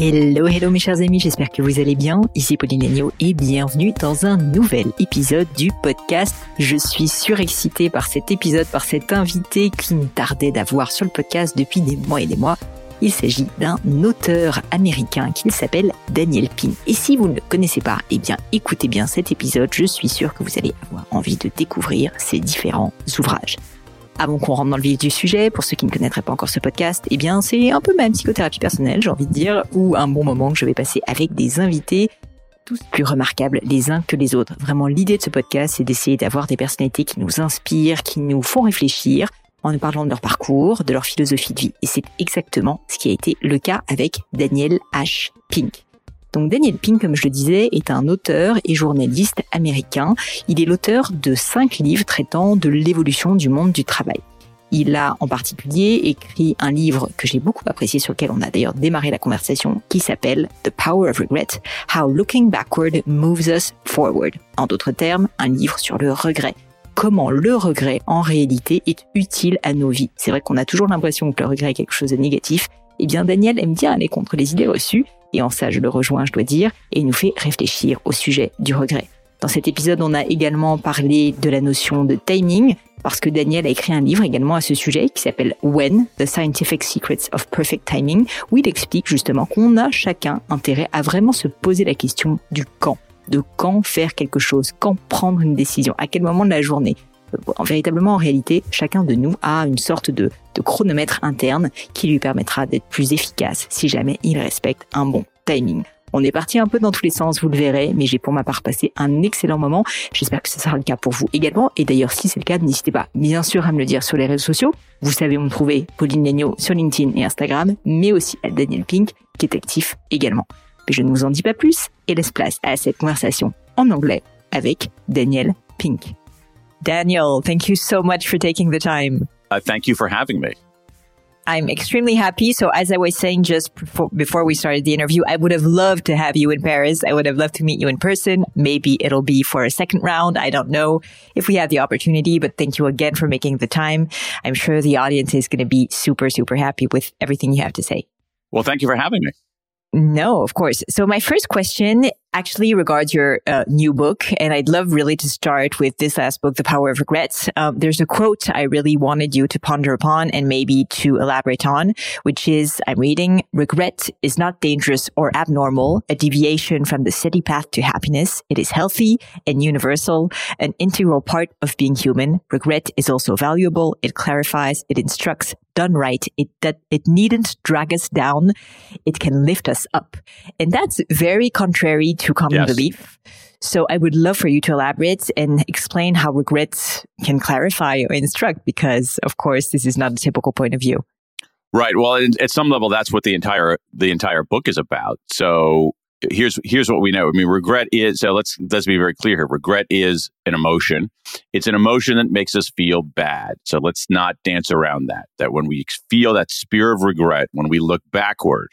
Hello, hello mes chers amis, j'espère que vous allez bien. Ici Pauline Agneau et bienvenue dans un nouvel épisode du podcast. Je suis surexcitée par cet épisode, par cet invité qui me tardait d'avoir sur le podcast depuis des mois et des mois. Il s'agit d'un auteur américain qui s'appelle Daniel Pin. Et si vous ne le connaissez pas, eh bien écoutez bien cet épisode, je suis sûre que vous allez avoir envie de découvrir ses différents ouvrages. Avant qu'on rentre dans le vif du sujet, pour ceux qui ne connaîtraient pas encore ce podcast, eh bien c'est un peu ma psychothérapie personnelle, j'ai envie de dire, ou un bon moment que je vais passer avec des invités tous plus remarquables les uns que les autres. Vraiment, l'idée de ce podcast, c'est d'essayer d'avoir des personnalités qui nous inspirent, qui nous font réfléchir, en nous parlant de leur parcours, de leur philosophie de vie. Et c'est exactement ce qui a été le cas avec Daniel H. Pink. Donc Daniel Pink, comme je le disais, est un auteur et journaliste américain. Il est l'auteur de cinq livres traitant de l'évolution du monde du travail. Il a en particulier écrit un livre que j'ai beaucoup apprécié, sur lequel on a d'ailleurs démarré la conversation, qui s'appelle The Power of Regret, How Looking Backward Moves Us Forward. En d'autres termes, un livre sur le regret, comment le regret, en réalité, est utile à nos vies. C'est vrai qu'on a toujours l'impression que le regret est quelque chose de négatif. Eh bien, Daniel aime bien aller contre les idées reçues, et en ça, je le rejoins, je dois dire, et il nous fait réfléchir au sujet du regret. Dans cet épisode, on a également parlé de la notion de timing, parce que Daniel a écrit un livre également à ce sujet qui s'appelle When, The Scientific Secrets of Perfect Timing, où il explique justement qu'on a chacun intérêt à vraiment se poser la question du quand de quand faire quelque chose, quand prendre une décision, à quel moment de la journée. En, véritablement, en réalité, chacun de nous a une sorte de, chronomètre interne qui lui permettra d'être plus efficace si jamais il respecte un bon timing. On est parti un peu dans tous les sens, vous le verrez, mais j'ai pour ma part passé un excellent moment. J'espère que ce sera le cas pour vous également. Et d'ailleurs, si c'est le cas, n'hésitez pas, bien sûr, à me le dire sur les réseaux sociaux. Vous savez où me trouver, Pauline Legno sur LinkedIn et Instagram, mais aussi à Daniel Pink, qui est actif également. Mais je ne vous en dis pas plus et laisse place à cette conversation en anglais avec Daniel Pink. Daniel, thank you so much for taking the time. Uh, thank you for having me. I'm extremely happy. So as I was saying just before, before we started the interview, I would have loved to have you in Paris. I would have loved to meet you in person. Maybe it'll be for a second round. I don't know if we have the opportunity, but thank you again for making the time. I'm sure the audience is going to be super, super happy with everything you have to say. Well, thank you for having me. No, of course. So my first question actually regards your uh, new book, and I'd love really to start with this last book, The Power of Regrets. Um, there's a quote I really wanted you to ponder upon and maybe to elaborate on, which is, I'm reading, regret is not dangerous or abnormal, a deviation from the steady path to happiness. It is healthy and universal, an integral part of being human. Regret is also valuable. It clarifies, it instructs, done right, it that it needn't drag us down. It can lift us up. And that's very contrary to common yes. belief. So I would love for you to elaborate and explain how regret can clarify or instruct, because of course this is not a typical point of view. Right. Well, at some level, that's what the entire the entire book is about. So here's here's what we know. I mean, regret is so let's let's be very clear here. Regret is an emotion. It's an emotion that makes us feel bad. So let's not dance around that. That when we feel that spear of regret, when we look backward,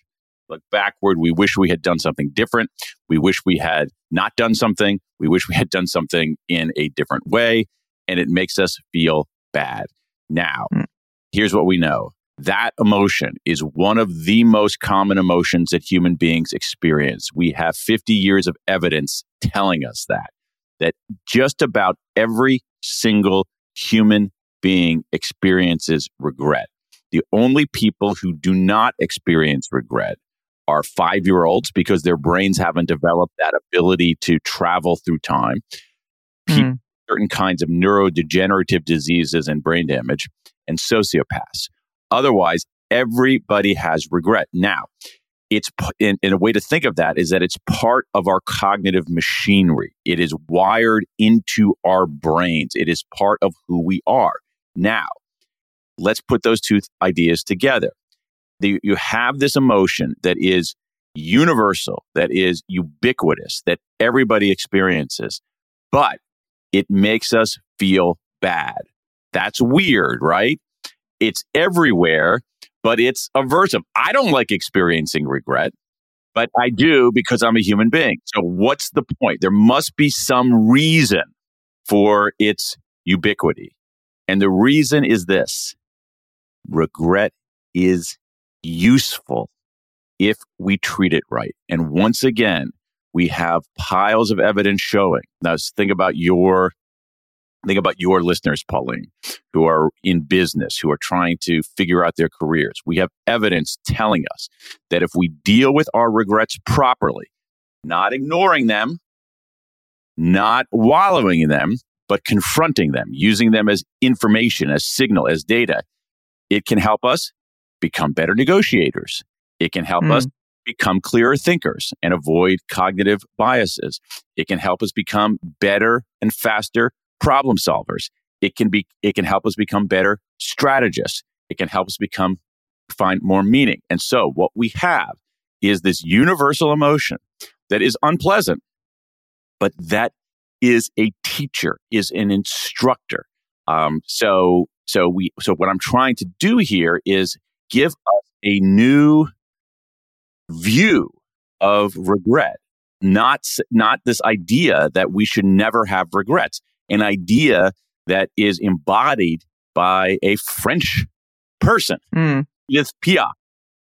look backward, we wish we had done something different. We wish we had not done something. We wish we had done something in a different way, and it makes us feel bad. Now, mm. here's what we know that emotion is one of the most common emotions that human beings experience. We have 50 years of evidence telling us that. that just about every single human being experiences regret. The only people who do not experience regret are five year olds because their brains haven't developed that ability to travel through time. People, mm. Certain kinds of neurodegenerative diseases and brain damage, and sociopaths. Otherwise, everybody has regret. Now, it's in, in, a way to think of that is that it's part of our cognitive machinery. It is wired into our brains. It is part of who we are. Now, let's put those two ideas together. You have this emotion that is universal, that is ubiquitous, that everybody experiences, but it makes us feel bad. That's weird, right? It's everywhere but it's aversive. I don't like experiencing regret, but I do because I'm a human being. So what's the point? There must be some reason for its ubiquity. And the reason is this regret is useful if we treat it right. And once again, we have piles of evidence showing. Now, think about your Think about your listeners, Pauline, who are in business, who are trying to figure out their careers. We have evidence telling us that if we deal with our regrets properly, not ignoring them, not wallowing in them, but confronting them, using them as information, as signal, as data, it can help us become better negotiators. It can help mm. us become clearer thinkers and avoid cognitive biases. It can help us become better and faster problem solvers. It can be, it can help us become better strategists. It can help us become, find more meaning. And so what we have is this universal emotion that is unpleasant, but that is a teacher, is an instructor. Um, so, so we, so what I'm trying to do here is give us a new view of regret, not, not this idea that we should never have regrets an idea that is embodied by a French person, mm. Edith Piaf,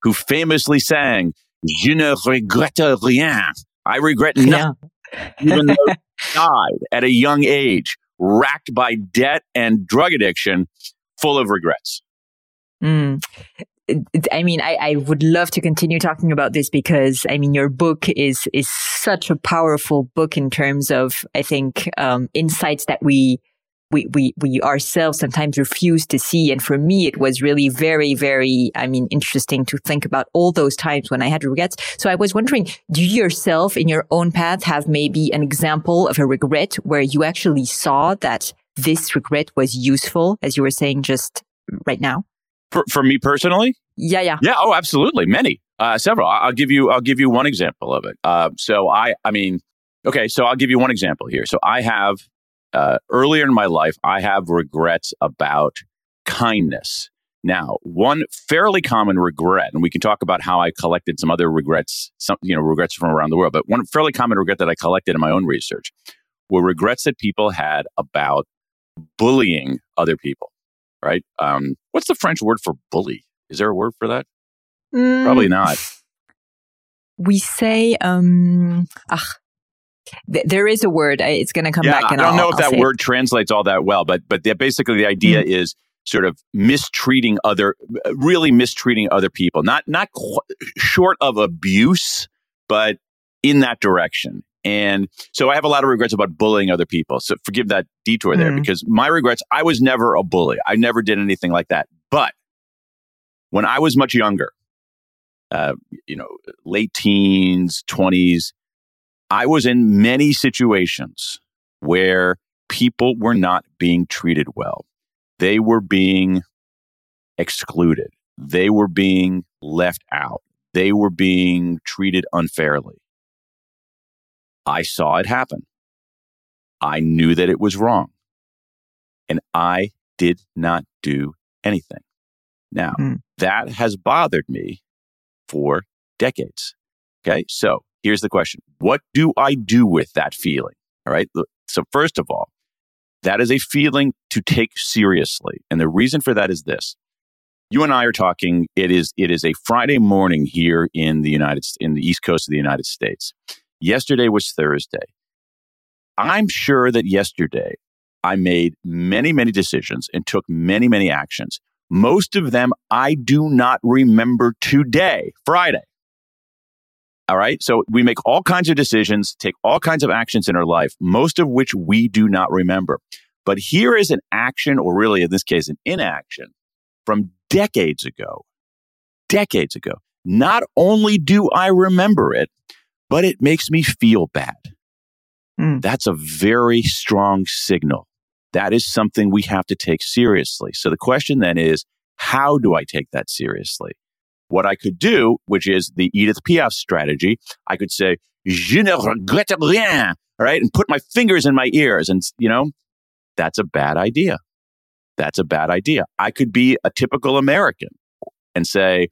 who famously sang, Je ne regrette rien. I regret nothing. Yeah. Even though he died at a young age, racked by debt and drug addiction, full of regrets. Mm. I mean, I, I would love to continue talking about this because I mean, your book is is such a powerful book in terms of I think um, insights that we we, we, we ourselves sometimes refuse to see. And for me, it was really very, very, I mean, interesting to think about all those times when I had regrets. So I was wondering, do you yourself in your own path have maybe an example of a regret where you actually saw that this regret was useful, as you were saying just right now? For, for me personally? Yeah, yeah. Yeah, oh, absolutely. Many. Uh, several. I'll give you I'll give you one example of it. Uh, so I I mean, okay, so I'll give you one example here. So I have uh, earlier in my life, I have regrets about kindness. Now, one fairly common regret, and we can talk about how I collected some other regrets, some you know regrets from around the world, but one fairly common regret that I collected in my own research were regrets that people had about bullying other people right? Um, what's the French word for bully? Is there a word for that? Mm, Probably not. We say, um, ach, th- there is a word. It's going to come back. yeah, back. I don't I'll, know if I'll that word it. translates all that well, but but basically the idea mm. is sort of mistreating other, really mistreating other people. Not not qu- short of abuse, but in that direction. And so I have a lot of regrets about bullying other people. So forgive that detour there mm. because my regrets, I was never a bully. I never did anything like that. But when I was much younger, uh, you know, late teens, 20s, I was in many situations where people were not being treated well. They were being excluded. They were being left out. They were being treated unfairly. I saw it happen. I knew that it was wrong. And I did not do anything. Now, mm. that has bothered me for decades. Okay. So here's the question What do I do with that feeling? All right. So, first of all, that is a feeling to take seriously. And the reason for that is this. You and I are talking. It is it is a Friday morning here in the United in the East Coast of the United States. Yesterday was Thursday. I'm sure that yesterday I made many, many decisions and took many, many actions. Most of them I do not remember today, Friday. All right. So we make all kinds of decisions, take all kinds of actions in our life, most of which we do not remember. But here is an action, or really in this case, an inaction from decades ago. Decades ago. Not only do I remember it, but it makes me feel bad. Mm. That's a very strong signal. That is something we have to take seriously. So the question then is, how do I take that seriously? What I could do, which is the Edith Piaf strategy, I could say, je ne regrette rien, all right, And put my fingers in my ears. And, you know, that's a bad idea. That's a bad idea. I could be a typical American and say,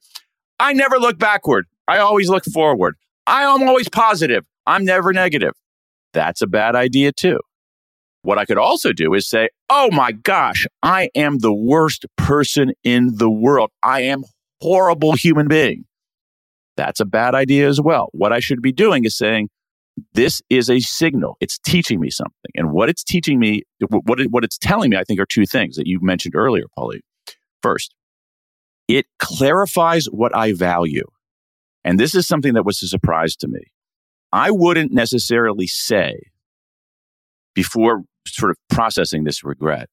I never look backward. I always look forward. I am always positive. I'm never negative. That's a bad idea too. What I could also do is say, Oh my gosh, I am the worst person in the world. I am horrible human being. That's a bad idea as well. What I should be doing is saying, this is a signal. It's teaching me something. And what it's teaching me, what, it, what it's telling me, I think are two things that you mentioned earlier, Pauline. First, it clarifies what I value. And this is something that was a surprise to me. I wouldn't necessarily say before sort of processing this regret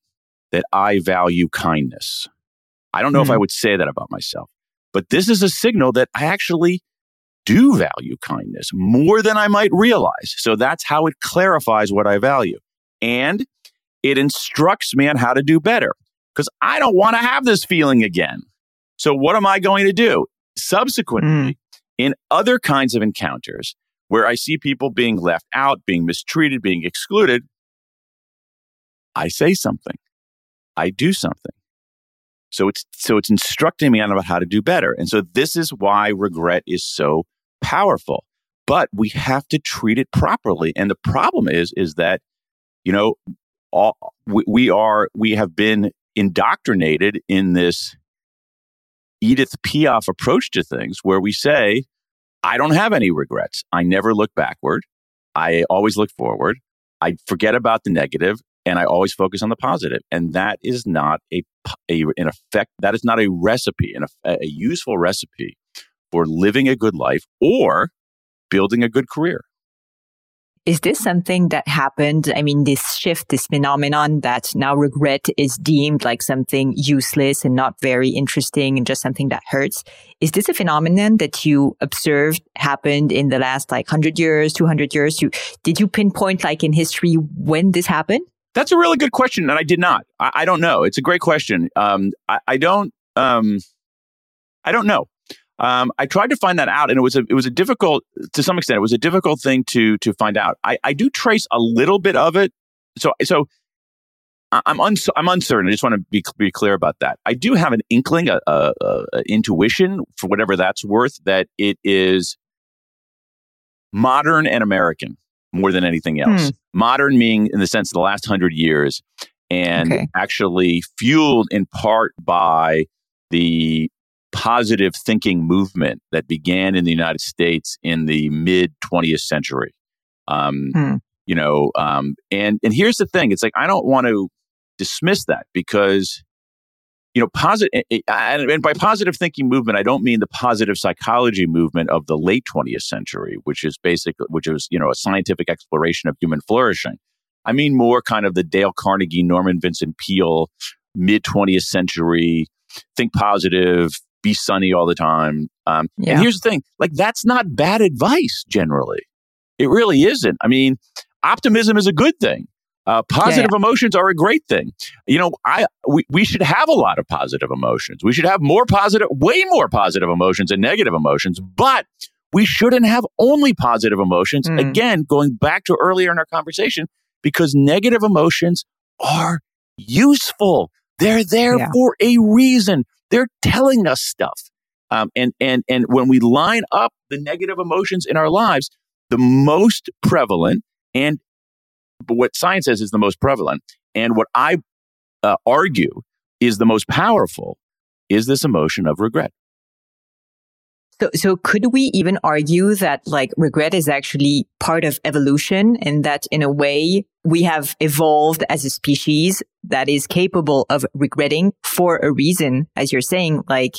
that I value kindness. I don't know mm. if I hmm. would say that about myself. But this is a signal that I actually do value kindness more than I might realize. So that's how it clarifies what I value. And it instructs me on how to do better because I don't want to have this feeling again. So what am I going to do? Subsequently, mm. In other kinds of encounters where I see people being left out, being mistreated, being excluded, I say something. I do something. So it's so it's instructing me on about how to do better. And so this is why regret is so powerful. But we have to treat it properly. And the problem is is that you know all, we, we are we have been indoctrinated in this Edith Piaf approach to things where we say I don't have any regrets. I never look backward. I always look forward. I forget about the negative and I always focus on the positive. And that is not a, a in effect, that is not a recipe, a, a useful recipe for living a good life or building a good career. Is this something that happened? I mean, this shift, this phenomenon that now regret is deemed like something useless and not very interesting and just something that hurts. Is this a phenomenon that you observed happened in the last like 100 years, 200 years? You, did you pinpoint like in history when this happened? That's a really good question, and I did not. I, I don't know. It's a great question. Um, I, I, don't. Um, I don't know. Um, I tried to find that out, and it was a it was a difficult to some extent. It was a difficult thing to to find out. I, I do trace a little bit of it. So so I'm uns- I'm uncertain. I just want to be be clear about that. I do have an inkling, a, a, a intuition for whatever that's worth, that it is modern and American more than anything else. Hmm. Modern meaning in the sense of the last hundred years, and okay. actually fueled in part by the positive thinking movement that began in the United States in the mid 20th century. Um, hmm. You know, um, and and here's the thing: it's like I don't want to dismiss that because you know, positive, and by positive thinking movement, I don't mean the positive psychology movement of the late 20th century, which is basically, which is, you know, a scientific exploration of human flourishing. I mean more kind of the Dale Carnegie, Norman Vincent Peale, mid 20th century, think positive, be sunny all the time. Um, yeah. And here's the thing like, that's not bad advice generally. It really isn't. I mean, optimism is a good thing. Uh, positive yeah, yeah. emotions are a great thing. You know, I we, we should have a lot of positive emotions. We should have more positive, way more positive emotions and negative emotions, but we shouldn't have only positive emotions. Mm. Again, going back to earlier in our conversation, because negative emotions are useful. They're there yeah. for a reason. They're telling us stuff. Um, and and and when we line up the negative emotions in our lives, the most prevalent and what science says is the most prevalent. And what I uh, argue is the most powerful is this emotion of regret. So, so could we even argue that like regret is actually part of evolution and that in a way we have evolved as a species that is capable of regretting for a reason, as you're saying, like,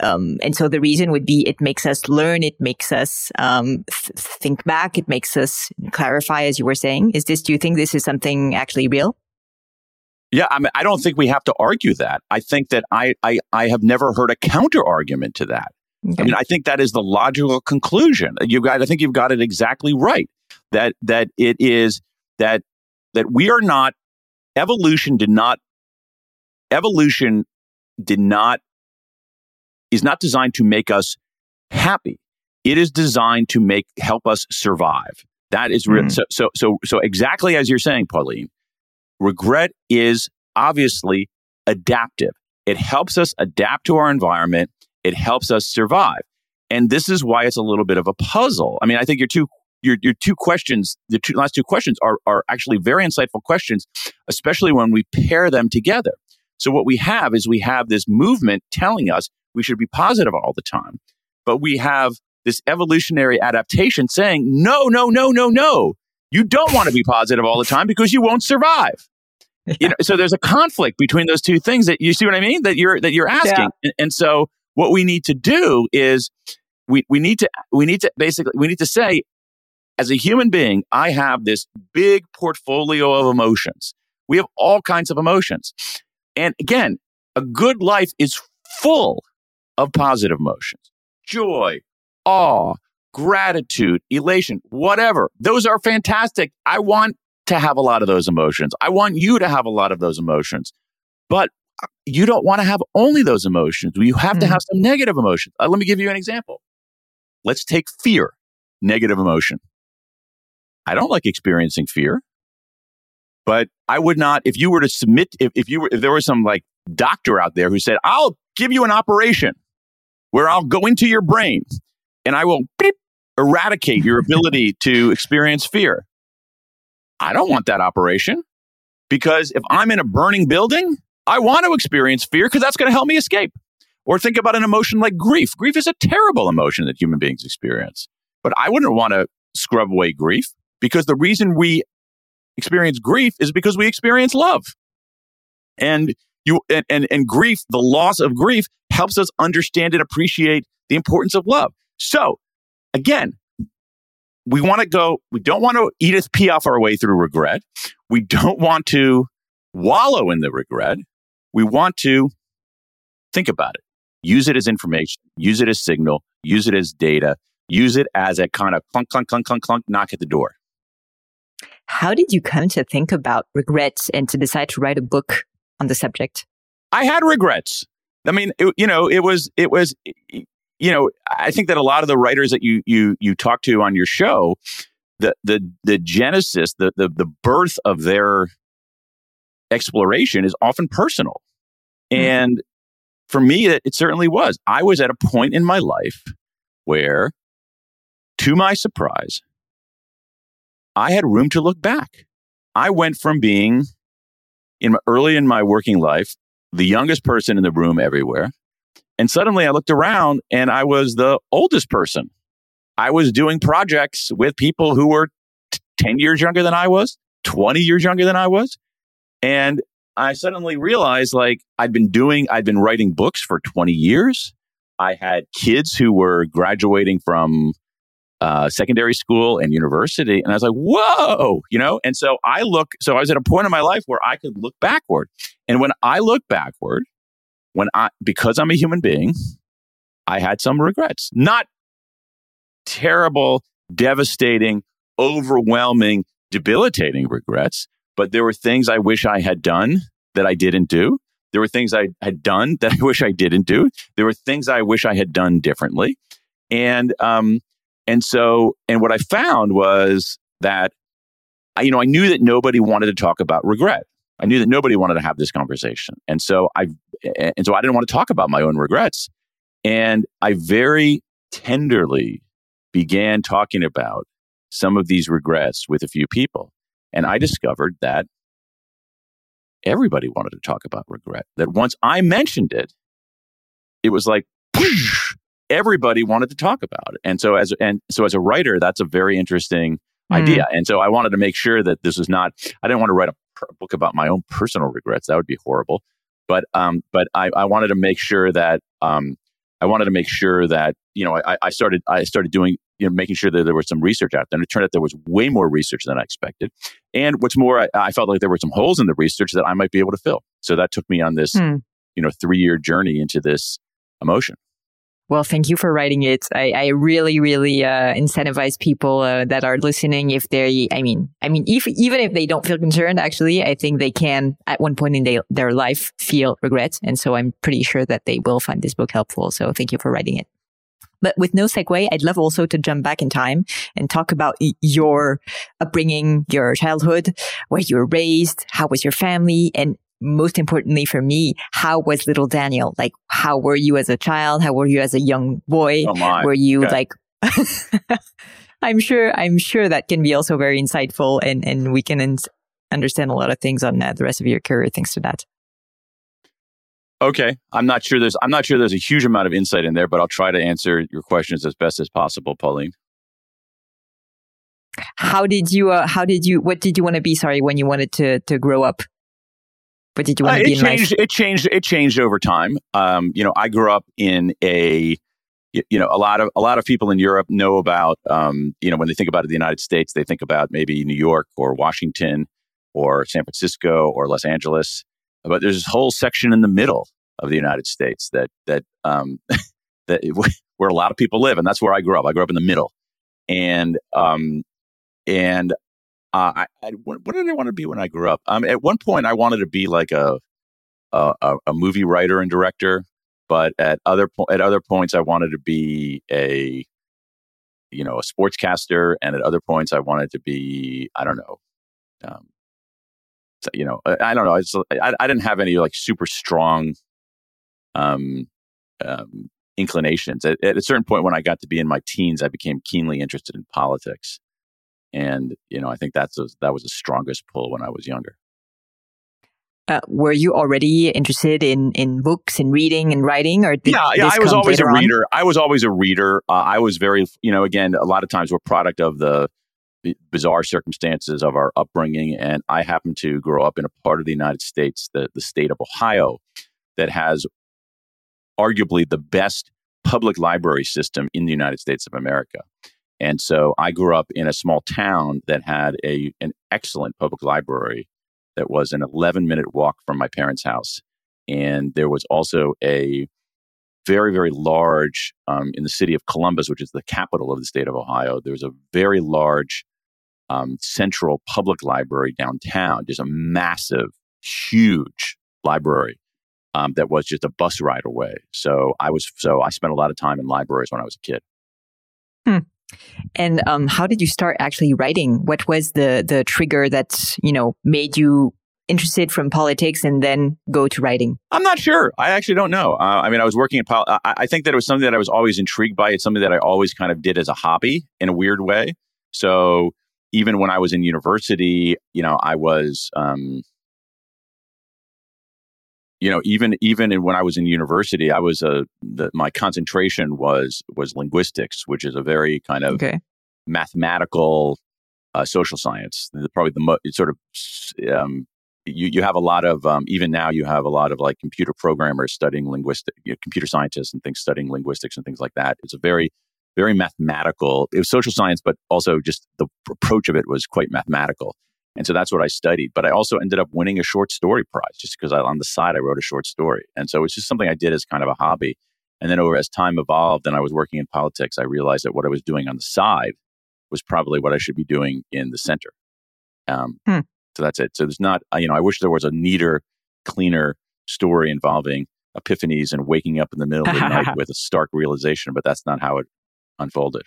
um, and so the reason would be it makes us learn, it makes us um, th- think back, it makes us clarify, as you were saying. Is this? Do you think this is something actually real? Yeah, I mean, I don't think we have to argue that. I think that I I, I have never heard a counter argument to that. Okay. I mean, I think that is the logical conclusion. You got, I think you've got it exactly right. That that it is that that we are not evolution did not evolution did not is not designed to make us happy. It is designed to make help us survive. That is real. Mm. So, so, so, so exactly as you're saying, Pauline, regret is obviously adaptive. It helps us adapt to our environment. It helps us survive. And this is why it's a little bit of a puzzle. I mean, I think your two your, your two questions, the two, last two questions are, are actually very insightful questions, especially when we pair them together. So what we have is we have this movement telling us we should be positive all the time. But we have this evolutionary adaptation saying, no, no, no, no, no. You don't want to be positive all the time because you won't survive. Yeah. You know, so there's a conflict between those two things that you see what I mean? That you're that you're asking. Yeah. And, and so what we need to do is we, we need to we need to basically we need to say, as a human being, I have this big portfolio of emotions. We have all kinds of emotions. And again, a good life is full of positive emotions joy, awe, gratitude, elation, whatever. Those are fantastic. I want to have a lot of those emotions. I want you to have a lot of those emotions. But you don't want to have only those emotions. You have mm. to have some negative emotions. Uh, let me give you an example. Let's take fear, negative emotion. I don't like experiencing fear, but I would not, if you were to submit, if, if you were, if there was some like doctor out there who said, I'll give you an operation where I'll go into your brain and I will beep, eradicate your ability to experience fear. I don't want that operation because if I'm in a burning building, I want to experience fear because that's going to help me escape. Or think about an emotion like grief. Grief is a terrible emotion that human beings experience. But I wouldn't want to scrub away grief because the reason we experience grief is because we experience love. And you and, and, and grief, the loss of grief helps us understand and appreciate the importance of love. So again, we want to go, we don't want to Edith Piaf our way through regret. We don't want to wallow in the regret. We want to think about it, use it as information, use it as signal, use it as data, use it as a kind of clunk, clunk, clunk, clunk, clunk, knock at the door. How did you come to think about regrets and to decide to write a book on the subject? I had regrets. I mean, it, you know, it was, it was, you know, I think that a lot of the writers that you you you talk to on your show, the the the genesis, the the the birth of their exploration is often personal. Mm-hmm. and for me, it, it certainly was. I was at a point in my life where, to my surprise, I had room to look back. I went from being in my, early in my working life the youngest person in the room everywhere. And suddenly I looked around and I was the oldest person. I was doing projects with people who were t- 10 years younger than I was, 20 years younger than I was. And I suddenly realized like I'd been doing, I'd been writing books for 20 years. I had kids who were graduating from uh, secondary school and university. And I was like, whoa, you know? And so I look, so I was at a point in my life where I could look backward. And when I look backward, when I, because I'm a human being, I had some regrets. Not terrible, devastating, overwhelming, debilitating regrets, but there were things I wish I had done that I didn't do. There were things I had done that I wish I didn't do. There were things I wish I had done differently. And, um, and so, and what I found was that, I, you know, I knew that nobody wanted to talk about regret. I knew that nobody wanted to have this conversation. And so I, and so I didn't want to talk about my own regrets. And I very tenderly began talking about some of these regrets with a few people. And I discovered that everybody wanted to talk about regret. That once I mentioned it, it was like, everybody wanted to talk about it. And so as and so as a writer, that's a very interesting mm. idea. And so I wanted to make sure that this was not. I didn't want to write a book about my own personal regrets. That would be horrible. But um, but I, I wanted to make sure that um, I wanted to make sure that you know I, I started I started doing you know making sure that there was some research out there. And it turned out there was way more research than I expected. And what's more, I, I felt like there were some holes in the research that I might be able to fill. So that took me on this mm. you know three year journey into this emotion. Well, thank you for writing it. I, I really, really uh, incentivize people uh, that are listening. If they, I mean, I mean, if even if they don't feel concerned, actually, I think they can at one point in they, their life feel regret, and so I'm pretty sure that they will find this book helpful. So thank you for writing it. But with no segue, I'd love also to jump back in time and talk about your upbringing, your childhood, where you were raised, how was your family, and most importantly for me, how was little Daniel? Like, how were you as a child? How were you as a young boy? Oh my. Were you okay. like, I'm sure, I'm sure that can be also very insightful and, and we can understand a lot of things on uh, the rest of your career thanks to that. Okay, I'm not sure there's I'm not sure there's a huge amount of insight in there, but I'll try to answer your questions as best as possible, Pauline. How did you uh, how did you what did you want to be sorry when you wanted to to grow up? What did you want uh, to be it changed? It changed. It changed over time. Um, you know, I grew up in a, you know, a lot of a lot of people in Europe know about. Um, you know, when they think about the United States, they think about maybe New York or Washington or San Francisco or Los Angeles. But there's this whole section in the middle of the United States that that um, that where a lot of people live, and that's where I grew up. I grew up in the middle, and um, and uh, I, I, what, did I want to be when I grew up? Um, at one point, I wanted to be like a, a, a movie writer and director, but at other po- at other points, I wanted to be a you know a sportscaster, and at other points, I wanted to be I don't know, um, you know I, I don't know. It's, I, I didn't have any like super strong um, um, inclinations. At, at a certain point, when I got to be in my teens, I became keenly interested in politics and you know i think that's a, that was the strongest pull when i was younger uh, were you already interested in in books and reading and writing or yeah, yeah i was always a reader on? i was always a reader uh, i was very you know again a lot of times we're product of the bizarre circumstances of our upbringing and i happened to grow up in a part of the united states the, the state of ohio that has arguably the best public library system in the united states of america and so I grew up in a small town that had a an excellent public library that was an 11 minute walk from my parents' house. And there was also a very, very large, um, in the city of Columbus, which is the capital of the state of Ohio, there was a very large um, central public library downtown, just a massive, huge library um, that was just a bus ride away. So I was, so I spent a lot of time in libraries when I was a kid. Hmm. And um, how did you start actually writing? What was the the trigger that you know made you interested from politics and then go to writing? I'm not sure. I actually don't know. Uh, I mean, I was working in pol- I, I think that it was something that I was always intrigued by. It's something that I always kind of did as a hobby in a weird way. So even when I was in university, you know, I was um, you know even even in, when i was in university i was a the, my concentration was was linguistics which is a very kind of okay. mathematical uh, social science. The, probably the most sort of um, you, you have a lot of um, even now you have a lot of like computer programmers studying linguistic you know, computer scientists and things studying linguistics and things like that. It's a very very mathematical it was social science but also just the approach of it was quite mathematical and so that's what I studied. But I also ended up winning a short story prize just because I, on the side I wrote a short story. And so it's just something I did as kind of a hobby. And then over as time evolved and I was working in politics, I realized that what I was doing on the side was probably what I should be doing in the center. Um, hmm. So that's it. So there's not, uh, you know, I wish there was a neater, cleaner story involving epiphanies and waking up in the middle of the night with a stark realization, but that's not how it unfolded.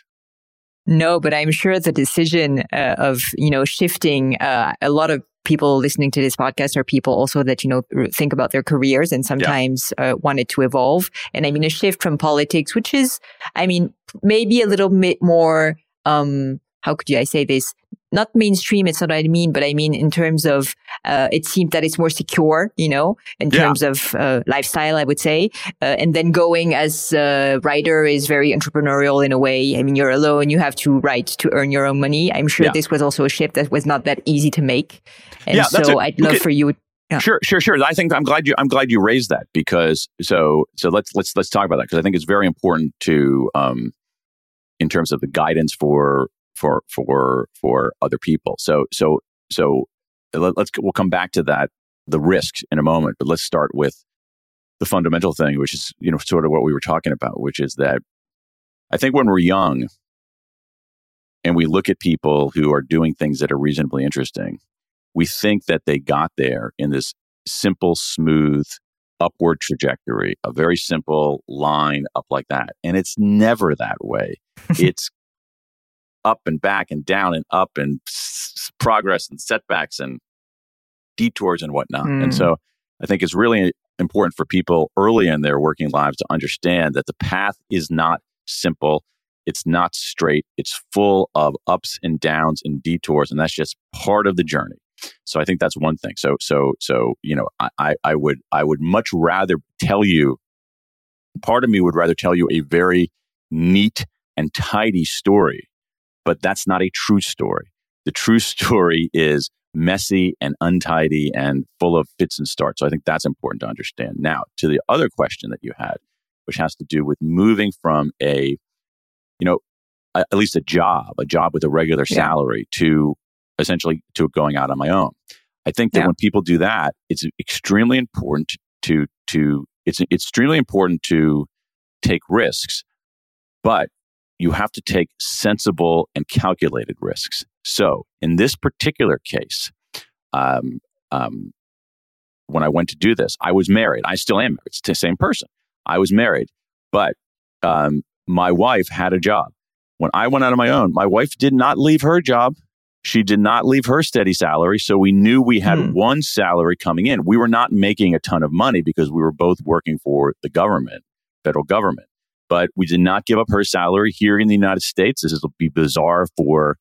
No, but I'm sure the decision uh, of, you know, shifting uh, a lot of people listening to this podcast are people also that, you know, think about their careers and sometimes yeah. uh, wanted to evolve. And I mean, a shift from politics, which is, I mean, maybe a little bit more, um, how could I say this? Not mainstream, it's not what I mean, but I mean in terms of, uh, it seems that it's more secure, you know, in yeah. terms of uh, lifestyle, I would say. Uh, and then going as a writer is very entrepreneurial in a way. I mean, you're alone, you have to write to earn your own money. I'm sure yeah. this was also a shift that was not that easy to make. And yeah, so i I'd love for you yeah. Sure, sure, sure. I think I'm glad you I'm glad you raised that because so so let's let's let's talk about that because I think it's very important to um in terms of the guidance for for for for other people. So so so let, us we'll come back to that the risks in a moment, but let's start with the fundamental thing, which is you know sort of what we were talking about, which is that I think when we're young and we look at people who are doing things that are reasonably interesting, we think that they got there in this simple, smooth upward trajectory, a very simple line up like that. And it's never that way. it's up and back and down and up and s- progress and setbacks and detours and whatnot. Mm. And hmm. so I think it's really important for people early in their working lives to understand that the path is not simple. It's not straight. It's full of ups and downs and detours. And that's just part of the journey. So I think that's one thing. So so so you know I I would I would much rather tell you. Part of me would rather tell you a very neat and tidy story, but that's not a true story. The true story is messy and untidy and full of fits and starts. So I think that's important to understand. Now, to the other question that you had, which has to do with moving from a, you know, at least a job, a job with a regular salary yeah. to essentially to going out on my own. I think that yeah. when people do that, it's extremely important to to it's it's extremely important to take risks, but you have to take sensible and calculated risks. So in this particular case, um, um, when I went to do this, I was married. I still am married. It's the same person. I was married, but um, my wife had a job. When I went out on my own, my wife did not leave her job. She did not leave her steady salary. So we knew we had hmm. one salary coming in. We were not making a ton of money because we were both working for the government, federal government. But we did not give up her salary here in the United States. This will be bizarre for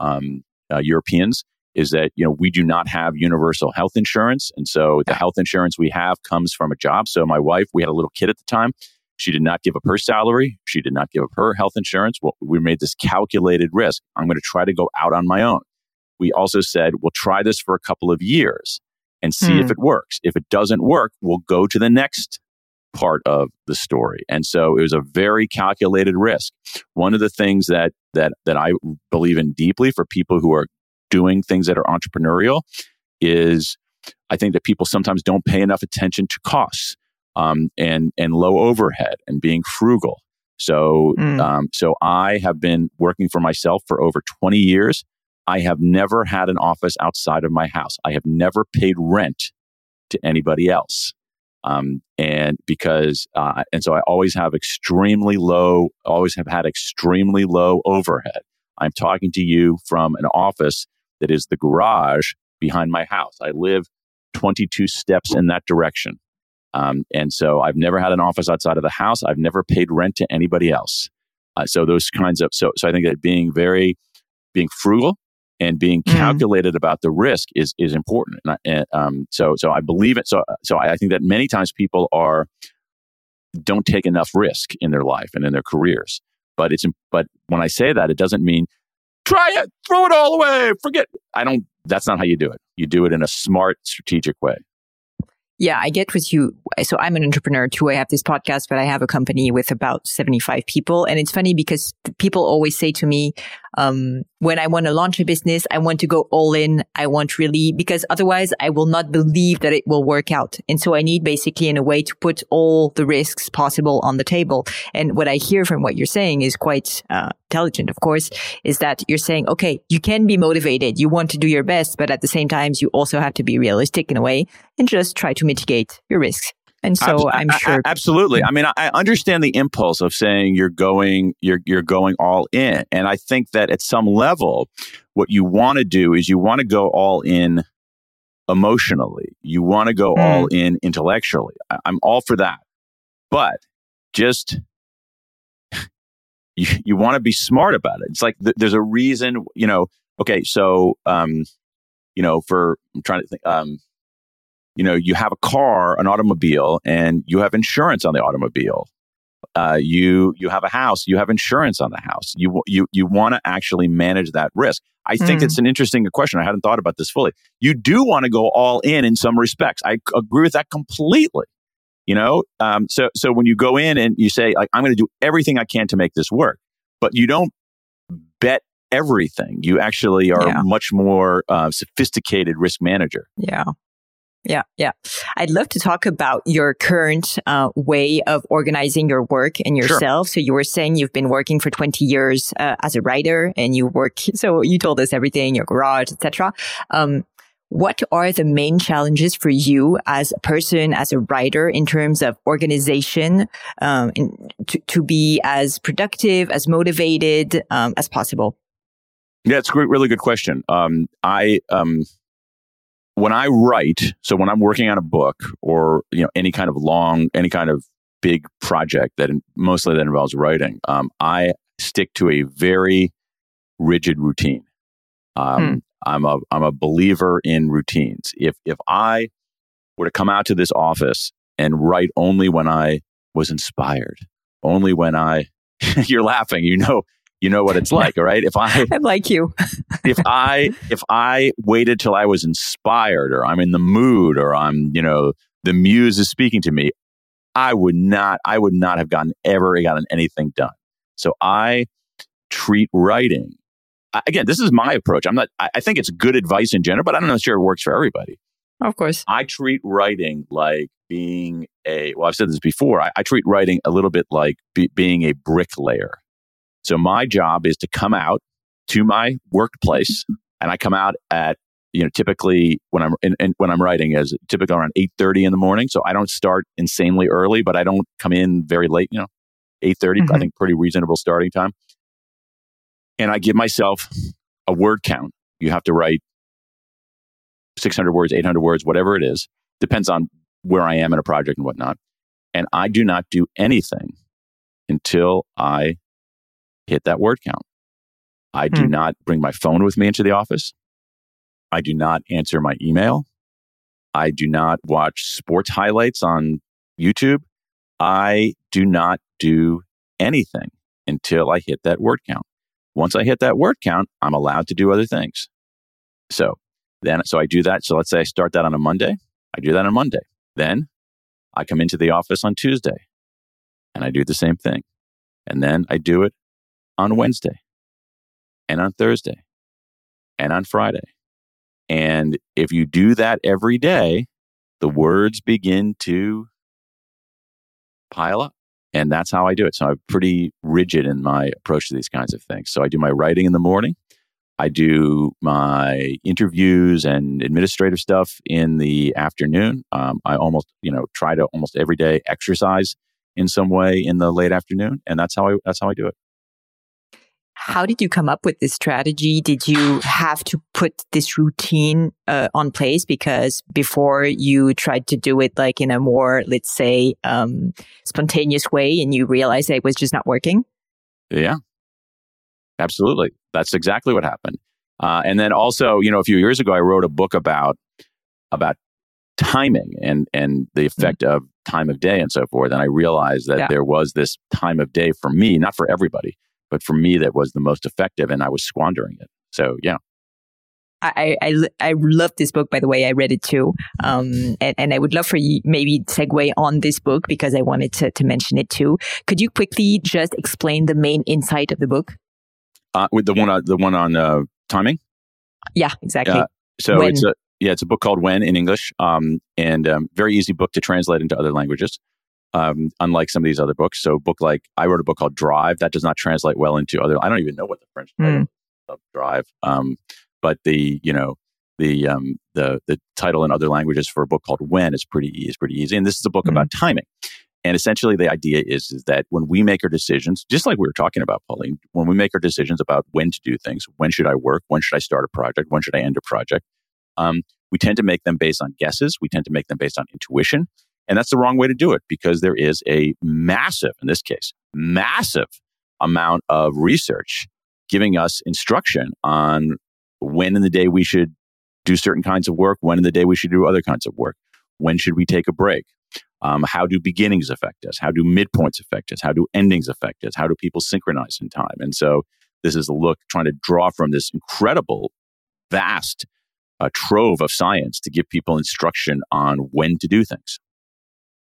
um, uh, Europeans. Is that you know we do not have universal health insurance, and so the health insurance we have comes from a job. So my wife, we had a little kid at the time. She did not give up her salary. She did not give up her health insurance. Well, we made this calculated risk. I'm going to try to go out on my own. We also said, we'll try this for a couple of years and see mm. if hmm. it works. If it doesn't work, we'll go to the next part of the story. And so it was a very calculated risk. One of the things that that that I believe in deeply for people who are doing things that are entrepreneurial is I think that people sometimes don't pay enough attention to costs um, and and low overhead and being frugal. So mm. um, so I have been working for myself for over 20 years. I have never had an office outside of my house. I have never paid rent to anybody else. Um, and because uh, and so I always have extremely low, always have had extremely low overhead. I'm talking to you from an office that is the garage behind my house. I live 22 steps in that direction. Um, and so I've never had an office outside of the house. I've never paid rent to anybody else. Uh, so those kinds of so so I think that being very being frugal and being mm-hmm. calculated mm. about the risk is is important. And, I, and um, so so I believe it. So so I think that many times people are don't take enough risk in their life and in their careers. But it's but when I say that, it doesn't mean try it, throw it all away, forget. I don't. That's not how you do it. You do it in a smart, strategic way. Yeah, I get with you. So I'm an entrepreneur too. I have this podcast, but I have a company with about 75 people. And it's funny because people always say to me, um, when I want to launch a business, I want to go all in. I want really, because otherwise I will not believe that it will work out. And so I need basically in a way to put all the risks possible on the table. And what I hear from what you're saying is quite, uh, intelligent, of course, is that you're saying, okay, you can be motivated. You want to do your best, but at the same time, you also have to be realistic in a way and just try to mitigate your risks. And so I'm sure. absolutely. I mean, I understand the impulse of saying you're going, you're, you're going all in. And I think that at some level, what you want to do is you want to go all in emotionally. You want to go mm. all in intellectually. I'm all for that. But just you, you want to be smart about it. It's like th- there's a reason, you know, okay, so, um, you know, for, I'm trying to think, um, you know, you have a car, an automobile, and you have insurance on the automobile. Uh, you you have a house, you have insurance on the house. You you you want to actually manage that risk. I think mm. it's an interesting question. I hadn't thought about this fully. You do want to go all in in some respects. I agree with that completely. You know, um, so so when you go in and you say like I'm going to do everything I can to make this work, but you don't bet everything. You actually are yeah. much more uh, sophisticated risk manager. Yeah. Yeah, yeah. I'd love to talk about your current uh, way of organizing your work and yourself. Sure. So you were saying you've been working for 20 years uh, as a writer and you work, so you told us everything, your garage, etc. Um, what are the main challenges for you as a person, as a writer in terms of organization, um, to, to be as productive, as motivated um, as possible? Yeah, it's a great, really good question. Um, I, um, when I write, so when I'm working on a book or you know any kind of long, any kind of big project that mostly that involves writing, um, I stick to a very rigid routine. Um, hmm. I'm a I'm a believer in routines. If if I were to come out to this office and write only when I was inspired, only when I you're laughing, you know you know what it's like, all right? If I I'm like you. if I if I waited till I was inspired or I'm in the mood or I'm, you know, the muse is speaking to me, I would not I would not have gotten ever gotten anything done. So I treat writing again, this is my approach. I'm not I think it's good advice in general, but I don't know sure it works for everybody. Of course. I treat writing like being a, well, I've said this before. I, I treat writing a little bit like be, being a bricklayer. So my job is to come out to my workplace and I come out at you know typically when I'm in, in, when I'm writing is typically around 8:30 in the morning. So I don't start insanely early but I don't come in very late you know 8:30 mm-hmm. I think pretty reasonable starting time. And I give myself a word count. You have to write 600 words 800 words whatever it is. Depends on where I am in a project and whatnot. And I do not do anything until I hit that word count. I do hmm. not bring my phone with me into the office. I do not answer my email. I do not watch sports highlights on YouTube. I do not do anything until I hit that word count. Once I hit that word count, I'm allowed to do other things. So then, so I do that. So let's say I start that on a Monday. I do that on Monday. Then I come into the office on Tuesday and I do the same thing. And then I do it on Wednesday and on Thursday and on Friday. And if you do that every day, the words begin to pile up. And that's how I do it. So I'm pretty rigid in my approach to these kinds of things. So I do my writing in the morning. I do my interviews and administrative stuff in the afternoon. Um, I almost, you know, try to almost every day exercise in some way in the late afternoon, and that's how I that's how I do it. How did you come up with this strategy? Did you have to put this routine uh, on place because before you tried to do it like in a more, let's say, um, spontaneous way and you realized it was just not working? Yeah, absolutely. That's exactly what happened. Uh, and then also, you know, a few years ago, I wrote a book about about timing and and the mm-hmm. effect mm-hmm. of time of day and so forth. And I realized that yeah. there was this time of day for me, not for everybody, but for me, that was the most effective, and I was squandering it. So yeah. I, I, I love this book, by the way. I read it too. Um, and, and I would love for you maybe segue on this book because I wanted to, to mention it too. Could you quickly just explain the main insight of the book? Uh, with the one, uh, the one on uh, timing. Yeah, exactly. So when. it's a yeah, it's a book called When in English, um, and um, very easy book to translate into other languages um, unlike some of these other books. So, book like I wrote a book called Drive that does not translate well into other. I don't even know what the French mm. of Drive, um, but the you know the um, the the title in other languages for a book called When is pretty is pretty easy. And this is a book mm. about timing. And essentially, the idea is, is that when we make our decisions, just like we were talking about, Pauline, when we make our decisions about when to do things, when should I work, when should I start a project, when should I end a project, um, we tend to make them based on guesses. We tend to make them based on intuition. And that's the wrong way to do it because there is a massive, in this case, massive amount of research giving us instruction on when in the day we should do certain kinds of work, when in the day we should do other kinds of work, when should we take a break, um, how do beginnings affect us, how do midpoints affect us, how do endings affect us, how do people synchronize in time, and so this is a look trying to draw from this incredible, vast uh, trove of science to give people instruction on when to do things.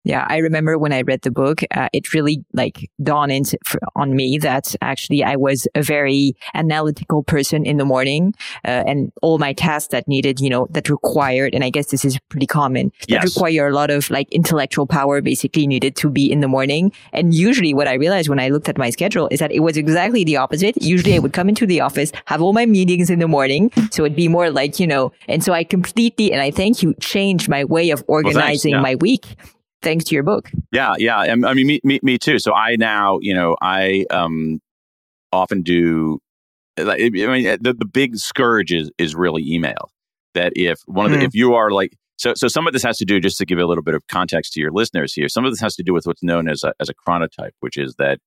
Yeah, I remember when I read the book, uh, it really like dawned into, on me that actually I was a very analytical person in the morning, uh, and all my tasks that needed, you know, that required, and I guess this is pretty common, that yes. require a lot of like intellectual power, basically needed to be in the morning. And usually, what I realized when I looked at my schedule is that it was exactly the opposite. Usually, I would come into the office, have all my meetings in the morning, so it'd be more like you know, and so I completely, and I thank you, changed my way of organizing well, yeah. my week thanks to your book. Yeah, yeah. I mean, me, me, me too. So I now, you know, I um, often do. Like, I mean, the, the big scourge is is really email. That if one of the, mm. if you are like so so some of this has to do just to give a little bit of context to your listeners here. Some of this has to do with what's known as a as a chronotype, which is that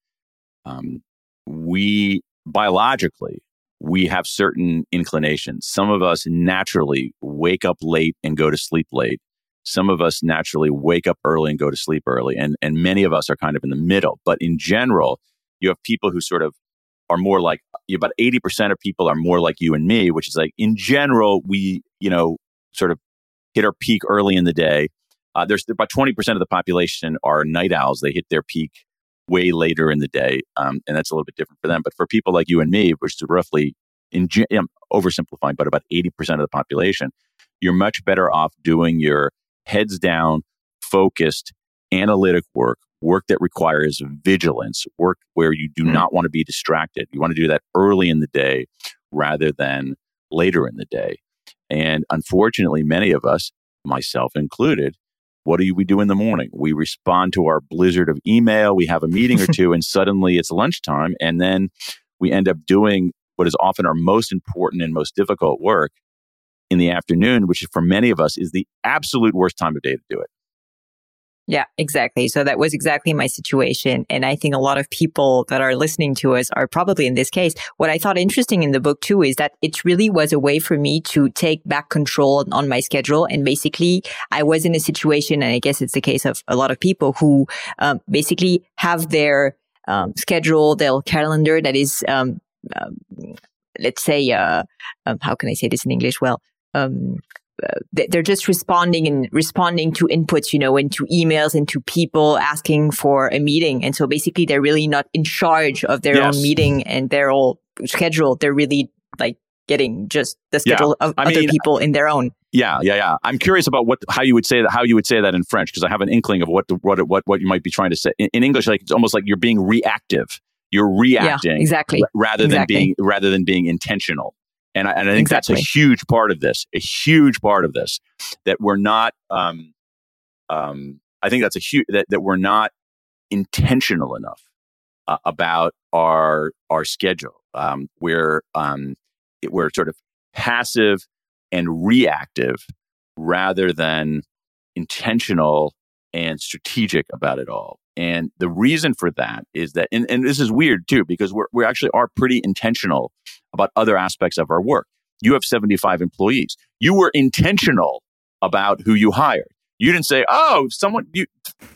um, we biologically we have certain inclinations. Some of us naturally wake up late and go to sleep late some of us naturally wake up early and go to sleep early, and, and many of us are kind of in the middle. But in general, you have people who sort of are more like about 80% of people are more like you and me, which is like in general, we, you know, sort of hit our peak early in the day. Uh, there's about 20% of the population are night owls. They hit their peak way later in the day. Um, and that's a little bit different for them. But for people like you and me, which is roughly, in, I'm oversimplifying, but about 80% of the population, you're much better off doing your heads down, focused, analytic work, work that requires vigilance, work where you do mm. not want to be distracted. You want to do that early in the day rather than later in the day. And unfortunately, many of us, myself included, what do we do in the morning? We respond to our blizzard of email. We have a meeting or two, and suddenly it's lunchtime. And then we end up doing what is often our most important and most difficult work in the afternoon, which for many of us is the absolute worst time of day to do it. Yeah, exactly. So that was exactly my situation. And I think a lot of people that are listening to us are probably in this case. What I thought interesting in the book too is that it really was a way for me to take back control on my schedule. And basically I was in a situation, and I guess it's the case of a lot of people who um, basically have their um, schedule, their calendar that is, um, um let's say, uh, um, how can I say this in English? Well, um, uh, they're just responding and responding to inputs, you know, into emails and to people asking for a meeting. And so basically they're really not in charge of their yes. own meeting and their whole schedule. They're really like getting just the schedule yeah. of I other mean, people in their own. Yeah, yeah, yeah. I'm curious about what how you would say that how you would say that in French because I have an inkling of what what what what you might be trying to say in, in English. Like it's almost like you're being reactive. You're reacting yeah, exactly rather exactly. than being rather than being intentional. And I, and I think exactly. that's a huge part of this, a huge part of this, that we're not, um, um, I think that's a huge, that, that we're not intentional enough uh, about our, our schedule. Um, we're, um, it, we're sort of passive and reactive rather than intentional and strategic about it all. And the reason for that is that, and, and this is weird too, because we're, we actually are pretty intentional about other aspects of our work. You have 75 employees. You were intentional about who you hired. You didn't say, oh, someone, you,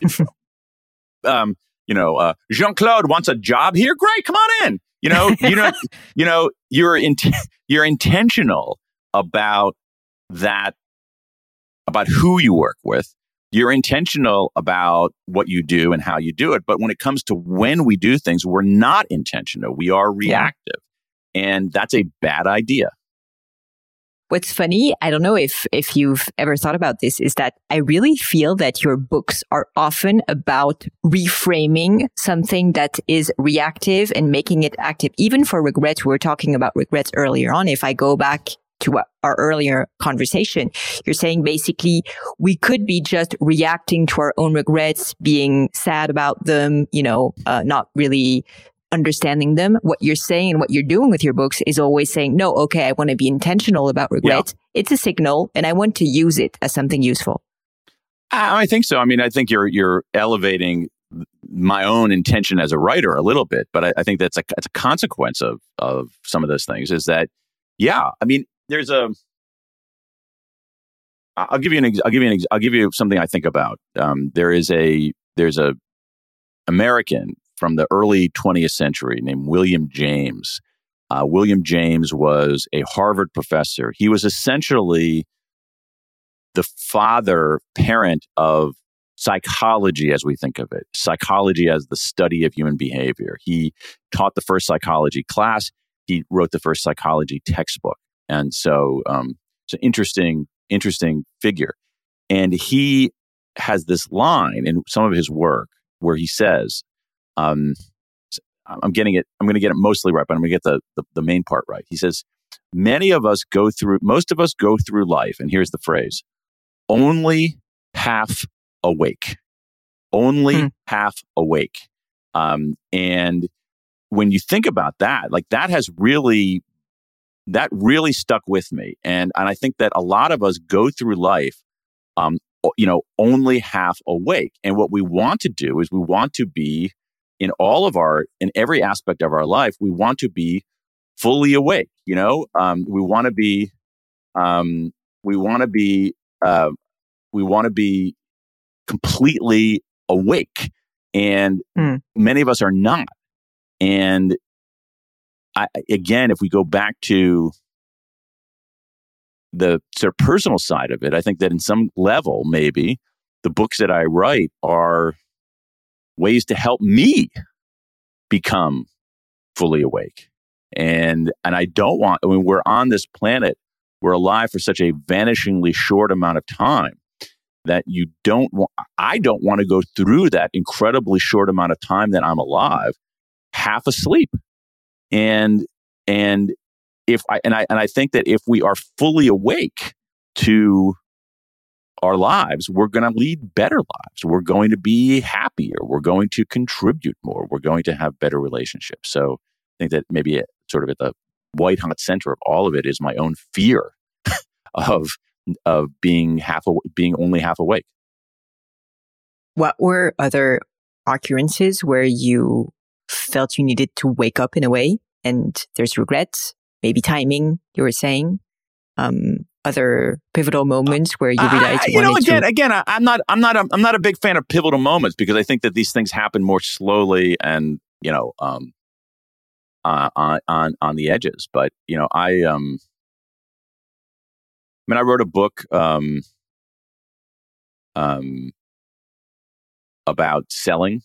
um, you know, uh, Jean Claude wants a job here. Great, come on in. You know, you know, you know, you're in, you're intentional about that, about who you work with, you're intentional about what you do and how you do it. But when it comes to when we do things, we're not intentional. We are reactive. And that's a bad idea. What's funny, I don't know if, if you've ever thought about this, is that I really feel that your books are often about reframing something that is reactive and making it active. Even for regrets, we were talking about regrets earlier on. If I go back to our earlier conversation. You're saying basically we could be just reacting to our own regrets, being sad about them, you know, uh, not really understanding them. What you're saying and what you're doing with your books is always saying, no, okay, I want to be intentional about regret. Yeah. It's a signal and I want to use it as something useful. I think so. I mean, I think you're, you're elevating my own intention as a writer a little bit, but I, I think that's a, that's a consequence of, of some of those things is that, yeah, I mean, there's a, I'll give you an, I'll give you an, I'll give you something I think about. Um, there is a, there's a American from the early 20th century named William James. Uh, William James was a Harvard professor. He was essentially the father parent of psychology as we think of it, psychology as the study of human behavior. He taught the first psychology class. He wrote the first psychology textbook. And so um, it's an interesting, interesting figure. And he has this line in some of his work where he says, um, I'm getting it, I'm going to get it mostly right, but I'm going to get the, the, the main part right. He says, many of us go through, most of us go through life, and here's the phrase, only half awake, only hmm. half awake. Um, and when you think about that, like that has really, that really stuck with me. And, and I think that a lot of us go through life, um, you know, only half awake. And what we want to do is we want to be in all of our, in every aspect of our life, we want to be fully awake. You know, um, we want to be, um, we want to be, uh, we want to be completely awake. And mm. many of us are not. And I, again, if we go back to the sort of personal side of it, I think that in some level, maybe the books that I write are ways to help me become fully awake. And and I don't want I mean we're on this planet, we're alive for such a vanishingly short amount of time that you don't want, I don't want to go through that incredibly short amount of time that I'm alive, half asleep. And, and if I, and I, and I think that if we are fully awake to our lives, we're going to lead better lives. We're going to be happier. We're going to contribute more. We're going to have better relationships. So I think that maybe it, sort of at the white hot center of all of it is my own fear of of being half being only half awake. What were other occurrences where you felt you needed to wake up in a way and there's regrets, maybe timing, you were saying? Um, other pivotal moments where you realized you, you know again to... again I, am not I'm not a, I'm not a big fan of pivotal moments because I think that these things happen more slowly and you know um uh, on on on the edges. But you know I um I mean, I wrote a book um, um, about selling,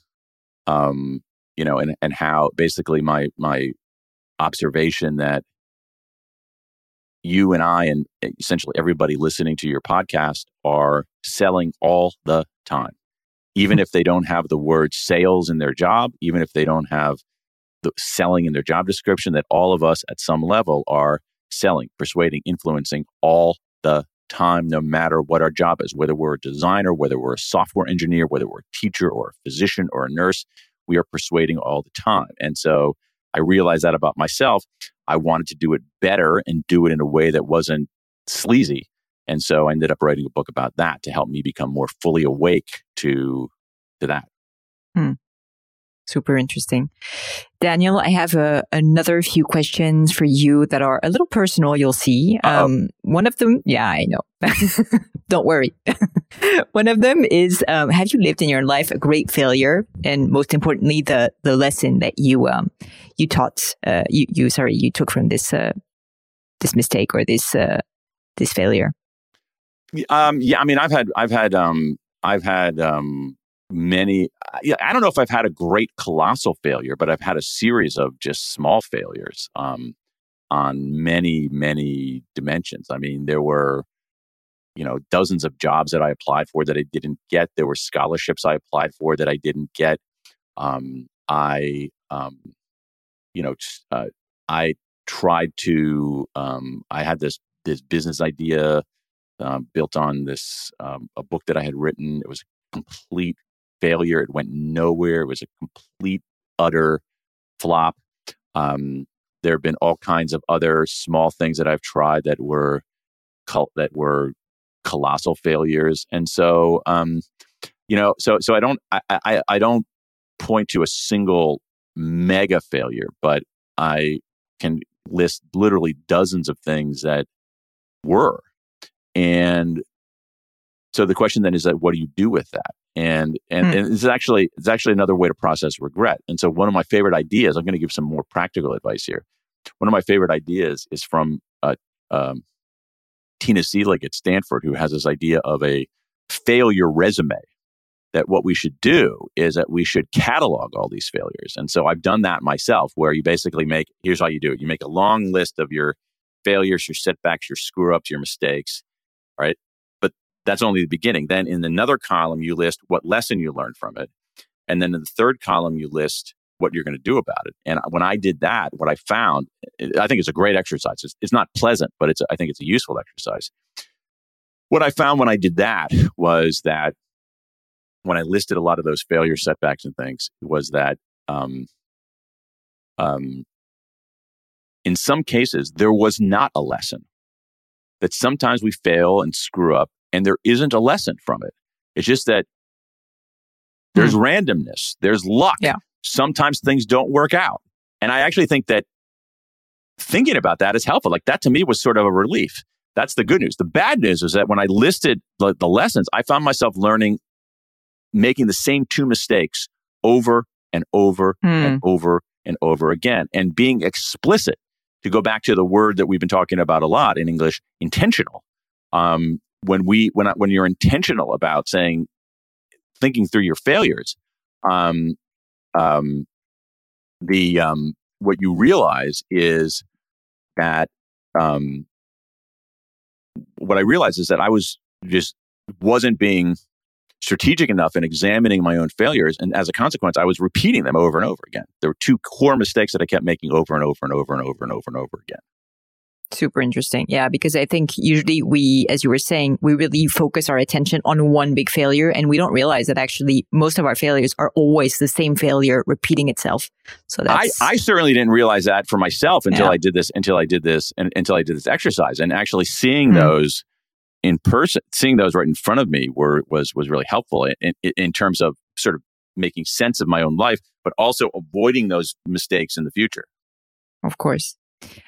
um, you know, and and how basically my my observation that you and I and eh, essentially everybody listening to your podcast are selling all the time, even hmm. if they don't have the word sales in their job, even if they don't have the selling in their job description. That all of us at some level are selling, persuading, influencing all the time, no matter what our job is, whether we're a designer, whether we're a software engineer, whether we're a teacher or a physician or a nurse, we are persuading all the time. And so I realized that about myself. I wanted to do it better and do it in a way that wasn't sleazy. And so I ended up writing a book about that to help me become more fully awake to to that. Hmm super interesting. Daniel, I have a, uh, another few questions for you that are a little personal, you'll see. Um, one of them, yeah, I know. Don't worry. one of them is, um, have you lived in your life a great failure? And most importantly, the, the lesson that you, um, you taught, uh, you, you, sorry, you took from this, uh, this mistake or this, uh, this failure? Um, yeah, I mean, I've had, I've had, um, I've had, um, many I don't know if I've had a great colossal failure, but I've had a series of just small failures um, on many, many dimensions. I mean, there were, you know, dozens of jobs that I applied for that I didn't get. There were scholarships I applied for that I didn't get. Um, I, um, you know, uh, I tried to. Um, I had this this business idea uh, built on this um, a book that I had written. It was complete failure. It went nowhere. It was a complete, utter flop. Um, there have been all kinds of other small things that I've tried that were that were colossal failures. And so, um, you know, so so I don't I, I, I don't point to a single mega failure, but I can list literally dozens of things that were. And so the question then is that what do you do with that? And and, hmm. and it's actually it's actually another way to process regret. And so one of my favorite ideas, I'm going to give some more practical advice here. One of my favorite ideas is from uh, um, Tina Seelig at Stanford, who has this idea of a failure resume. That what we should do is that we should catalog all these failures. And so I've done that myself, where you basically make here's how you do it: you make a long list of your failures, your setbacks, your screw ups, your mistakes, right? That's only the beginning. Then in another column, you list what lesson you learned from it. And then in the third column, you list what you're going to do about it. And when I did that, what I found, I think it's a great exercise. It's, it's not pleasant, but it's, I think it's a useful exercise. What I found when I did that was that when I listed a lot of those failure setbacks and things, was that um, um, in some cases, there was not a lesson. That sometimes we fail and screw up, and there isn't a lesson from it. It's just that there's hmm. randomness, there's luck. Yeah. Sometimes things don't work out. And I actually think that thinking about that is helpful. Like that to me was sort of a relief. That's the good news. The bad news is that when I listed the, the lessons, I found myself learning, making the same two mistakes over and over and hmm. over and over again and being explicit to go back to the word that we've been talking about a lot in English, intentional. Um, when we when when you're intentional about saying, thinking through your failures, um, um, the um, what you realize is that um, what I realized is that I was just wasn't being strategic enough in examining my own failures. And as a consequence, I was repeating them over and over again. There were two core mistakes that I kept making over and over and over and over and over and over again. Super interesting. Yeah, because I think usually we, as you were saying, we really focus our attention on one big failure and we don't realize that actually most of our failures are always the same failure repeating itself. So that's. I, I certainly didn't realize that for myself until yeah. I did this, until I did this, and until I did this exercise and actually seeing mm-hmm. those in person, seeing those right in front of me were was was really helpful in, in, in terms of sort of making sense of my own life, but also avoiding those mistakes in the future. Of course.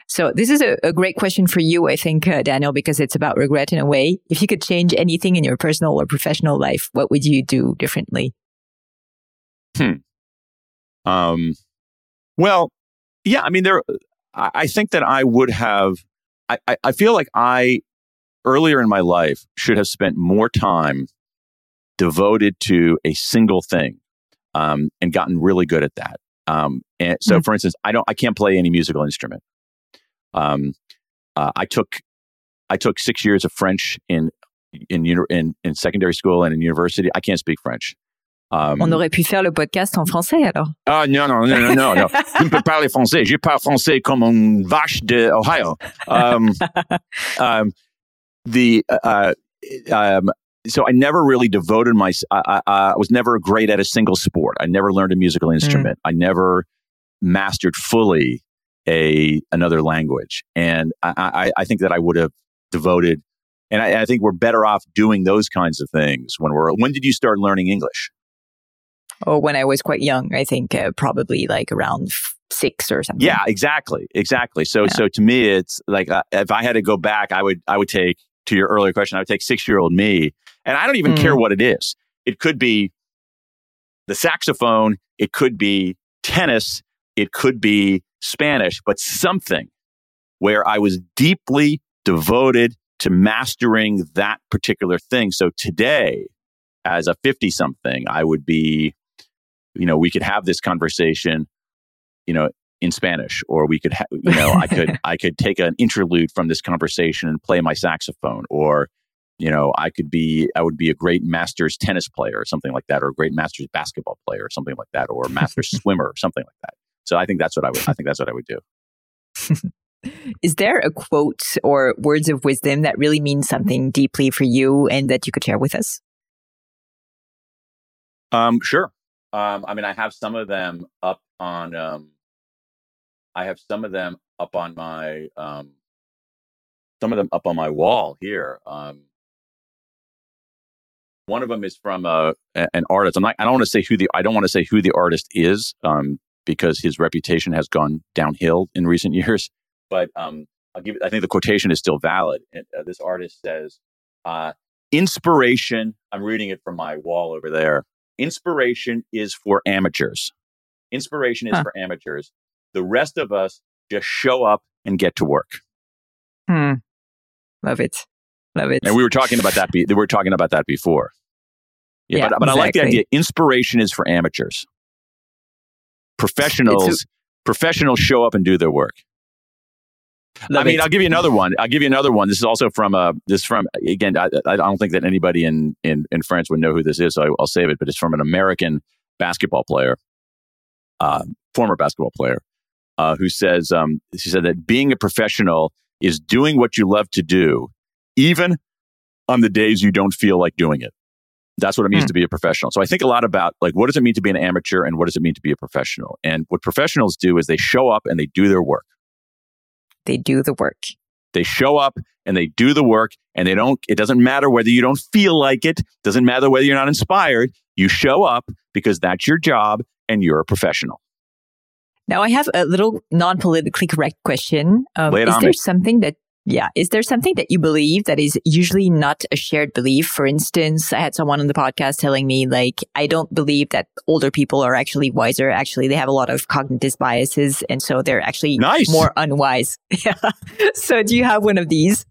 So this is a, a great question for you, I think, uh, Daniel, because it's about regret in a way. If you could change anything in your personal or professional life, what would you do differently? Hmm. Um. Well, yeah. I mean, there. I, I think that I would have. I, I, I feel like I earlier in my life should have spent more time devoted to a single thing um, and gotten really good at that. Um, and so, mm-hmm. for instance, I don't, I can't play any musical instrument. Um, uh, I took, I took six years of French in in, in in secondary school and in university. I can't speak French. Um, On aurait pu faire le podcast en français alors. Ah non non non non non, je ne peux parler français. Je parle français comme une vache de Ohio. Um, um, the uh, uh, um, so I never really devoted my. I, I, I, was never great at a single sport. I never learned a musical hmm. instrument. Mm. I never mastered fully a another language, and I, I, I think that I would have devoted. And I, I, think we're better off doing those kinds of things when we're. When did you start learning English? Oh, when I was quite young. I think uh, probably like around six or something. Yeah, exactly, exactly. So, yeah. so to me, it's like uh, if I had to go back, I would, I would take to your earlier question, I would take six year old me, and I don't even mm. care what it is. It could be the saxophone, it could be tennis, it could be Spanish, but something where I was deeply devoted to mastering that particular thing. So today, as a 50 something, I would be, you know, we could have this conversation, you know, in Spanish, or we could, ha- you know, I could, I could take an interlude from this conversation and play my saxophone, or, you know, I could be, I would be a great Masters tennis player or something like that, or a great Masters basketball player or something like that, or a Masters swimmer or something like that. So I think that's what I would, I think that's what I would do. Is there a quote or words of wisdom that really means something deeply for you and that you could share with us? Um, sure. Um, I mean, I have some of them up on um, I have some of them up on my um, some of them up on my wall here. Um, One of them is from a, an artist. I'm not, I don't want to say who the I don't want to say who the artist is um, because his reputation has gone downhill in recent years. But um, I'll give. I think the quotation is still valid. And, uh, this artist says, uh, "Inspiration." I'm reading it from my wall over there. Inspiration is for amateurs. Inspiration is huh. for amateurs. The rest of us just show up and get to work. Hmm. Love it. Love it. And we were talking about that. Be- we were talking about that before. Yeah, yeah but, but exactly. I like the idea. Inspiration is for amateurs. Professionals, a- professionals show up and do their work. I mean, it. I'll give you another one. I'll give you another one. This is also from uh, this from again. I, I don't think that anybody in, in in France would know who this is, so I, will save it. But it's from an American basketball player, uh, former basketball player, uh, who says um, she said that being a professional is doing what you love to do, even on the days you don't feel like doing it. That's what it means mm. to be a professional. So I think a lot about like what does it mean to be an amateur and what does it mean to be a professional? And what professionals do is they show up and they do their work. They do the work. They show up and they do the work and they don't it doesn't matter whether you don't feel like it, doesn't matter whether you're not inspired, you show up because that's your job and you're a professional. Now I have a little non-politically correct question. Um, is there me. something that yeah. Is there something that you believe that is usually not a shared belief? For instance, I had someone on the podcast telling me, like, I don't believe that older people are actually wiser. Actually, they have a lot of cognitive biases. And so they're actually nice. more unwise. yeah. So do you have one of these?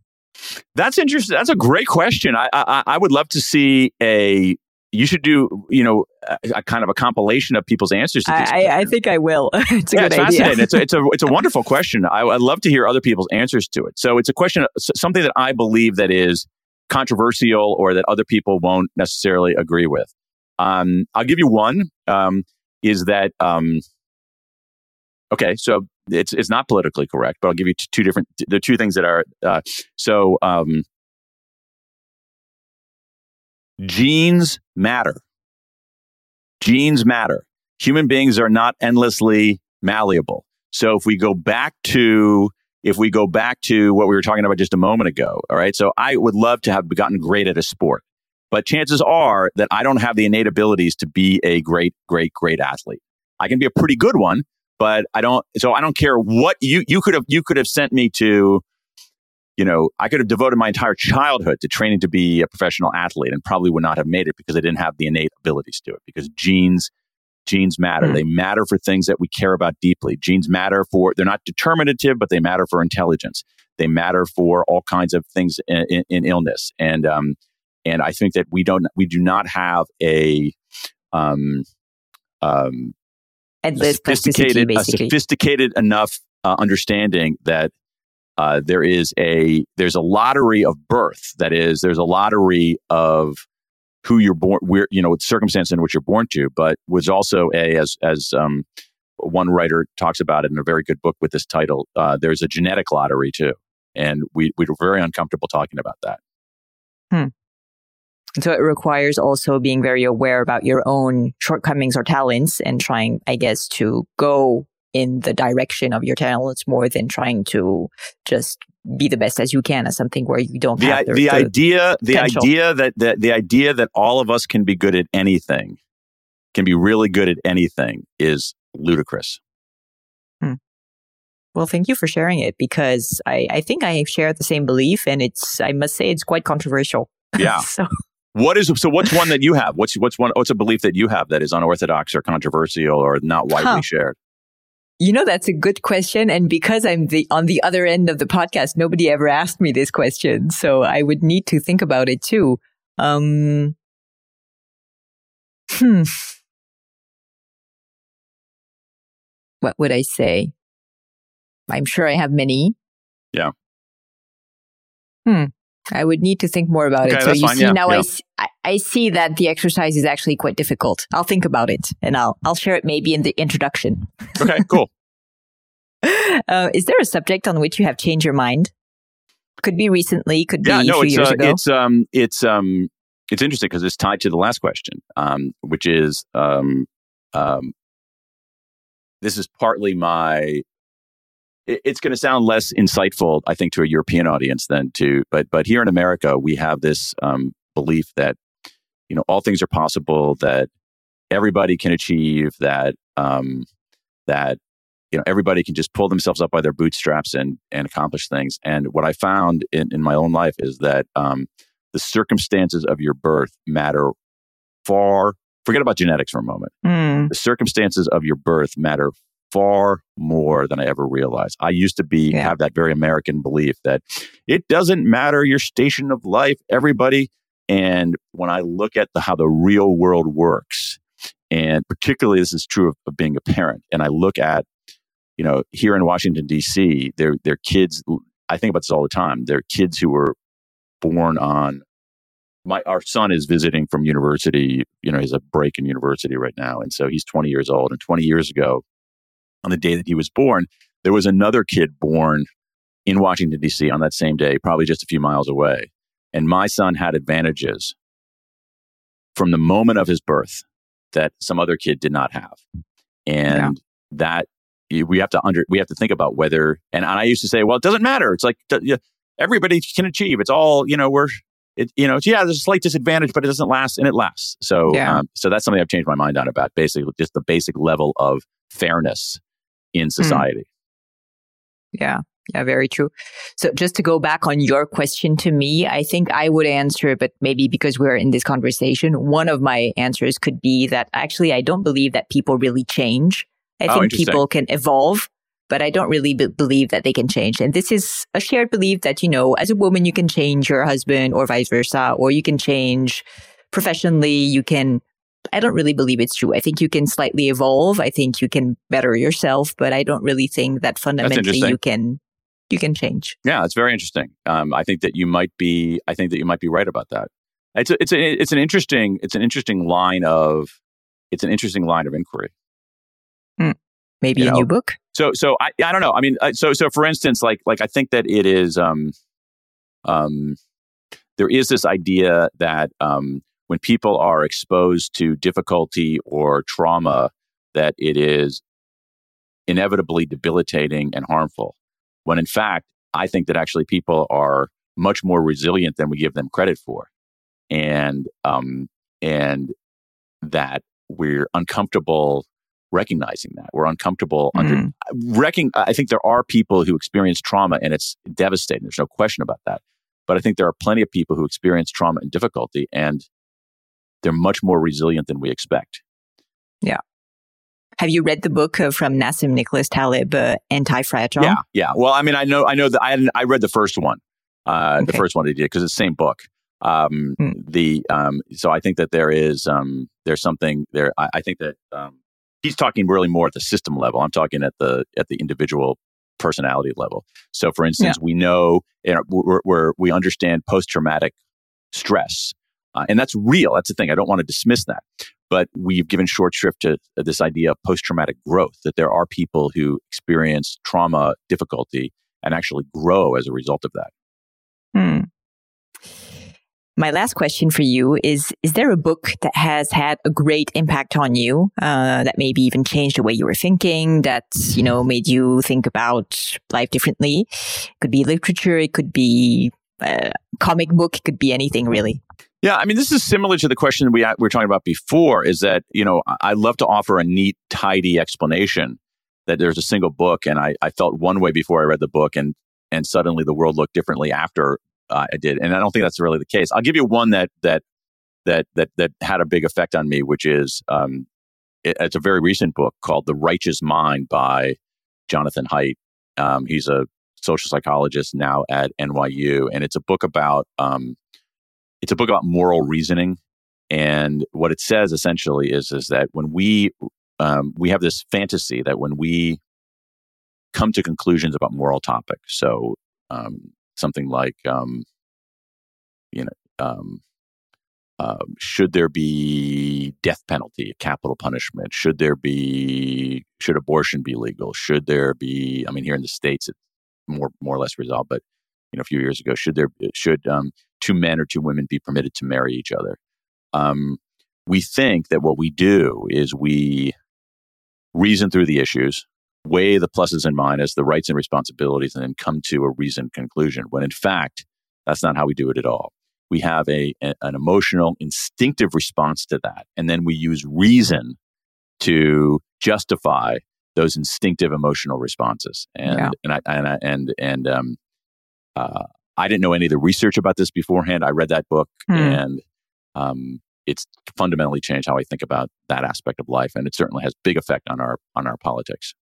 That's interesting. That's a great question. I, I, I would love to see a you should do you know a, a, kind of a compilation of people's answers to I, I, think I will. it's a yeah, good it's idea. fascinating. it's a, it's a it's a wonderful question. I, would love to hear other people's answers to it. So it's a question, something that I believe that is controversial or that other people won't necessarily agree with. Um, I'll give you one. Um, is that um, okay? So it's it's not politically correct, but I'll give you t- two different. The two things that are uh, so. Um, genes matter. Genes matter. Human beings are not endlessly malleable. So if we go back to if we go back to what we were talking about just a moment ago, all right. So I would love to have gotten great at a sport, but chances are that I don't have the innate abilities to be a great, great, great athlete. I can be a pretty good one, but I don't. So I don't care what you you could have you could have sent me to you know, I could have devoted my entire childhood to training to be a professional athlete and probably would not have made it because I didn't have the innate abilities to it because genes genes matter. Mm. They matter for things that we care about deeply. Genes matter for they're not determinative, but they matter for intelligence. They matter for all kinds of things in, in, in illness. And um, and I think that we don't we do not have a um, um, a sophisticated, a sophisticated enough uh, understanding that uh, there is a there's a lottery of birth. That is, there's a lottery of who you're born, where you know, the circumstance in which you're born to. But was also a as as um, one writer talks about it in a very good book with this title. Uh, there's a genetic lottery too, and we we were very uncomfortable talking about that. Hmm. So it requires also being very aware about your own shortcomings or talents and trying, I guess, to go in the direction of your talents more than trying to just be the best as you can as something where you don't the, have the, the idea the idea that, that the idea that all of us can be good at anything can be really good at anything is ludicrous. Hmm. well thank you for sharing it because I, I think i share the same belief and it's i must say it's quite controversial. Yeah. So what is so what's one that you have? What's what's one what's a belief that you have that is unorthodox or controversial or not widely huh. shared you know, that's a good question. And because I'm the, on the other end of the podcast, nobody ever asked me this question. So I would need to think about it too. Um, hmm. What would I say? I'm sure I have many. Yeah. Hmm. I would need to think more about okay, it. So you fine, see yeah, now yeah. I, see, I, I see that the exercise is actually quite difficult. I'll think about it and I'll I'll share it maybe in the introduction. Okay, cool. uh, is there a subject on which you have changed your mind? Could be recently, could yeah, be no, a few it's, years uh, ago. It's um it's um it's interesting because it's tied to the last question, um, which is um um this is partly my it's going to sound less insightful, I think, to a European audience than to, but but here in America, we have this um, belief that you know all things are possible that everybody can achieve that um, that you know everybody can just pull themselves up by their bootstraps and and accomplish things and what i found in, in my own life is that um, the circumstances of your birth matter far forget about genetics for a moment Mm. the circumstances of your birth matter far more than I ever realized. I used to be Yeah. have that very American belief that it doesn't matter your station of life, everybody. And when I look at the, how the real world works, and particularly this is true of, of being a parent, and I look at, you know, here in Washington D.C., their their kids. I think about this all the time. They're kids who were born on my our son is visiting from university. You know, he's a break in university right now, and so he's 20 years old. And 20 years ago, on the day that he was born, there was another kid born in Washington D.C. on that same day, probably just a few miles away. And my son had advantages from the moment of his birth that some other kid did not have, and that we have to under we have to think about whether. And I used to say, well, it doesn't matter. It's like everybody can achieve. It's all you know. We're it, you know, yeah, there's a slight disadvantage, but it doesn't last, and it lasts. So, Yeah. um, so that's something I've changed my mind on about basically just the basic level of fairness in hmm. society. Yeah. Yeah, very true. So just to go back on your question to me, I think I would answer, but maybe because we're in this conversation, one of my answers could be that actually I don't believe that people really change. I Oh, think people can evolve, but I don't really be- believe that they can change. And this is a shared belief that, you know, as a woman, you can change your husband or vice versa, or you can change professionally. You can, I don't really believe it's true. I think you can slightly evolve. I think you can better yourself, but I don't really think that fundamentally you can, you can change. Yeah, it's very interesting. Um, I think that you might be. I think that you might be right about that. It's a, it's a, it's an interesting it's an interesting line of it's an interesting line of inquiry. Maybe You a know, new book. So so I I don't know. I mean, uh, so so for instance, like like I think that it is um um there is this idea that um when people are exposed to difficulty or trauma, that it is inevitably debilitating and harmful. When in fact, I think that actually people are much more resilient than we give them credit for, and um and that we're uncomfortable recognizing that we're uncomfortable under Mm. i think there are people who experience trauma and it's devastating there's no question about that but i think there are plenty of people who experience trauma and difficulty and they're much more resilient than we expect. Yeah. Have you read the book uh, from Nassim Nicholas Taleb, uh, Anti-Fragile? yeah yeah. Well i mean i know i know that i i read the first one uh the first one they did because it's the same book. Um Hmm. the um so i think that there is um there's something there i, I think that um he's talking really more at the system level. I'm talking at the at the individual personality level. So for instance we know you know, we're, we're, we understand post-traumatic stress uh, and that's real that's the thing i don't want to dismiss that but we've given short shrift to this idea of post-traumatic growth that there are people who experience trauma difficulty and actually grow as a result of that Hmm. My last question for you is Is there a book that has had a great impact on you, uh, that maybe even changed the way you were thinking, that, you know, made you think about life differently? It could be literature, it could be a comic book, it could be anything really. Yeah, I mean, this is similar to the question we, we were talking about before. Is that you know I love to offer a neat, tidy explanation that there's a single book, and I, I felt one way before I read the book, and and suddenly the world looked differently after uh, I did, and I don't think that's really the case. I'll give you one that that that that that had a big effect on me, which is um, it, it's a very recent book called The Righteous Mind by Jonathan Haidt. Um, he's a social psychologist now at NYU, and it's a book about um, it's a book about moral reasoning. And what it says essentially is is that when we um, we have this fantasy that when we come to conclusions about moral topics, so um, something like um, you know um, should there be death penalty, capital punishment? Should there be should abortion be legal? Should there be? I mean, here in the states, it's more more or less resolved, but you know, a few years ago, should there should um, two men or two women be permitted to marry each other? Um, we think that what we do is we reason through the issues, weigh the pluses and minuses, the rights and responsibilities, and then come to a reasoned conclusion. When in fact, that's not how we do it at all. we have a, a, an emotional, instinctive response to that, and then we use reason to justify those instinctive emotional responses. And yeah. and I, and I, and and um, uh, I didn't know any of the research about this beforehand. I read that book, mm. and um, it's fundamentally changed how I think about that aspect of life, and it certainly has big effect on our on our politics.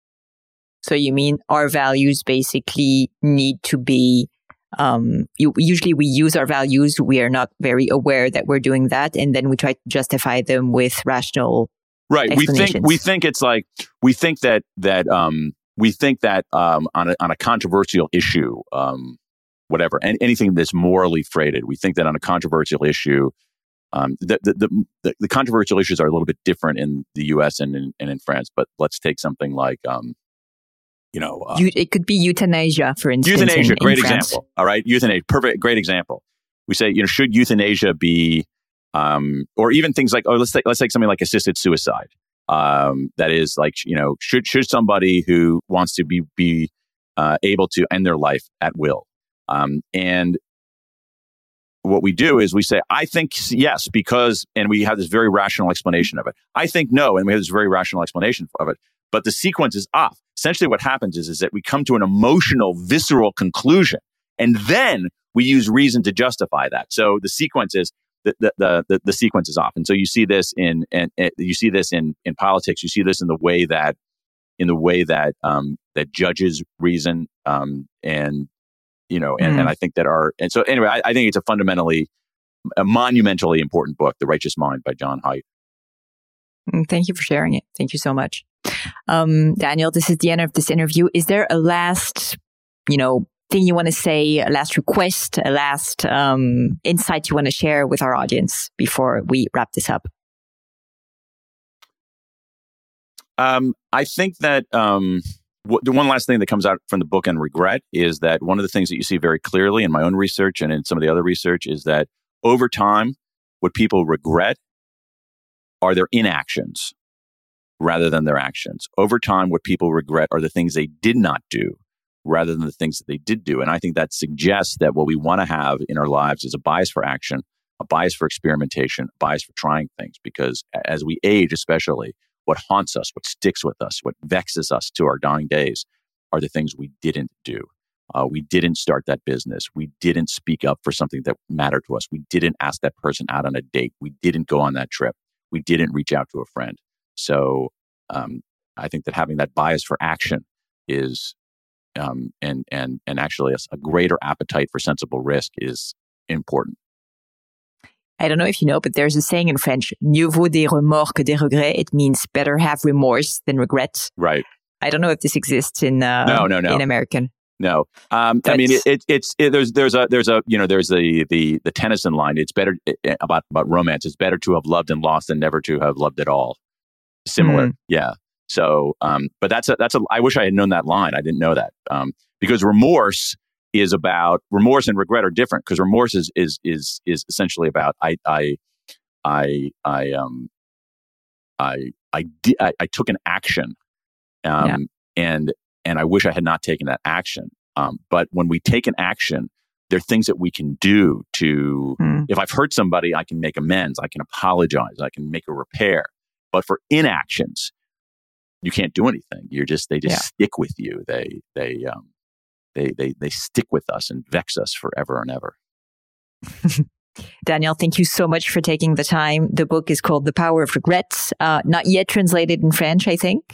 So you mean our values basically need to be um, you, usually we use our values. We are not very aware that we're doing that. And then we try to justify them with rational. Right. We think, we think it's like, we think that, that, um, we think that, um, on a, on a controversial issue, um, whatever, and anything that's morally freighted, we think that on a controversial issue, um, the, the, the, the, controversial issues are a little bit different in the U.S. and in, and in France. But let's take something like um, you know, uh, it could be euthanasia, for instance. Euthanasia, in, great in example. All right, euthanasia, perfect, great example. We say, you know, should euthanasia be, um, or even things like, oh, let's take let's take something like assisted suicide. Um, that is like, you know, should should somebody who wants to be be uh, able to end their life at will, um, and what we do is we say, I think yes, because, and we have this very rational explanation of it. I think no, and we have this very rational explanation of it but the sequence is off. Essentially, what happens is, is that we come to an emotional, visceral conclusion, and then we use reason to justify that. So the sequence is the the the, the sequence is off, and so you see this in and you see this in in politics. You see this in the way that in the way that um, that judges reason, um, and you know, and, mm. and I think that our and so anyway, I, I think it's a fundamentally a monumentally important book, The Righteous Mind by Jon Haidt. Mm, thank you for sharing it. Thank you so much. Um, Daniel, this is the end of this interview. Is there a last, you know, thing you want to say, a last request, a last um, insight you want to share with our audience before we wrap this up? Um, I think that um, the one last thing that comes out from the book on regret is that one of the things that you see very clearly in my own research and in some of the other research is that over time, what people regret are their inactions rather than their actions. Over time, what people regret are the things they did not do rather than the things that they did do. And I think that suggests that what we want to have in our lives is a bias for action, a bias for experimentation, a bias for trying things. Because as we age, especially, what haunts us, what sticks with us, what vexes us to our dying days are the things we didn't do. Uh, we didn't start that business. We didn't speak up for something that mattered to us. We didn't ask that person out on a date. We didn't go on that trip. We didn't reach out to a friend. So um, I think that having that bias for action is, um, and and and actually a, a greater appetite for sensible risk is important. I don't know if you know, but there's a saying in French, mieux vaut des remords que des regrets. It means better have remorse than regret. Right. I don't know if this exists in uh, no, no, no. in American. No, um, I mean it, it, it's it, there's there's a there's a you know there's the the the Tennyson line. It's better about about romance. It's better to have loved and lost than never to have loved at all. Similar, mm. yeah. So, um, but that's a that's a. I wish I had known that line. I didn't know that um, because remorse is about remorse and regret are different because remorse is is is is essentially about I I I I um I I di- I, I took an action um yeah. and and I wish I had not taken that action. Um, but when we take an action, there are things that we can do to, mm. if I've hurt somebody, I can make amends, I can apologize, I can make a repair. But for inactions, you can't do anything. You're just, they just yeah. stick with you. They, they, um, they, they, they stick with us and vex us forever and ever. Daniel, thank you so much for taking the time. The book is called The Power of Regrets, uh, not yet translated in French, I think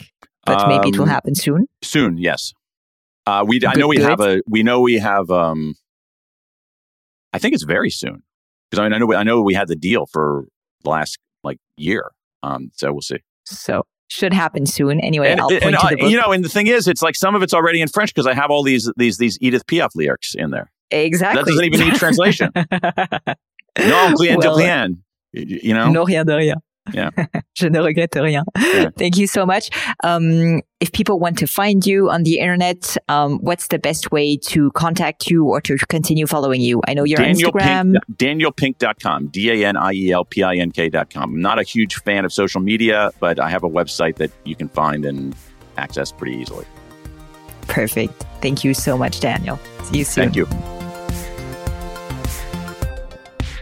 but um, maybe it will um, happen soon. Soon, yes. Uh, we I know we have a we know we have um I think it's very soon because I, mean, I know I know we had the deal for the last like year. Um, so we'll see. So should happen soon. Anyway, and, I'll point and, to the book. You know, and the thing is, it's like some of it's already in French because I have all these these these Edith Piaf lyrics in there. Exactly. That doesn't even need translation. non, rien well, de rien. You know. Non, rien de rien. Yeah. Je ne regrette rien. Yeah. Thank you so much. Um, if people want to find you on the internet, um, what's the best way to contact you or to continue following you? I know you're Daniel Instagram. Pink, DanielPink.com, D-A-N-I-E-L-P-I-N-K.com. I'm not a huge fan of social media, but I have a website that you can find and access pretty easily. Perfect. Thank you so much, Daniel. See you soon. Thank you.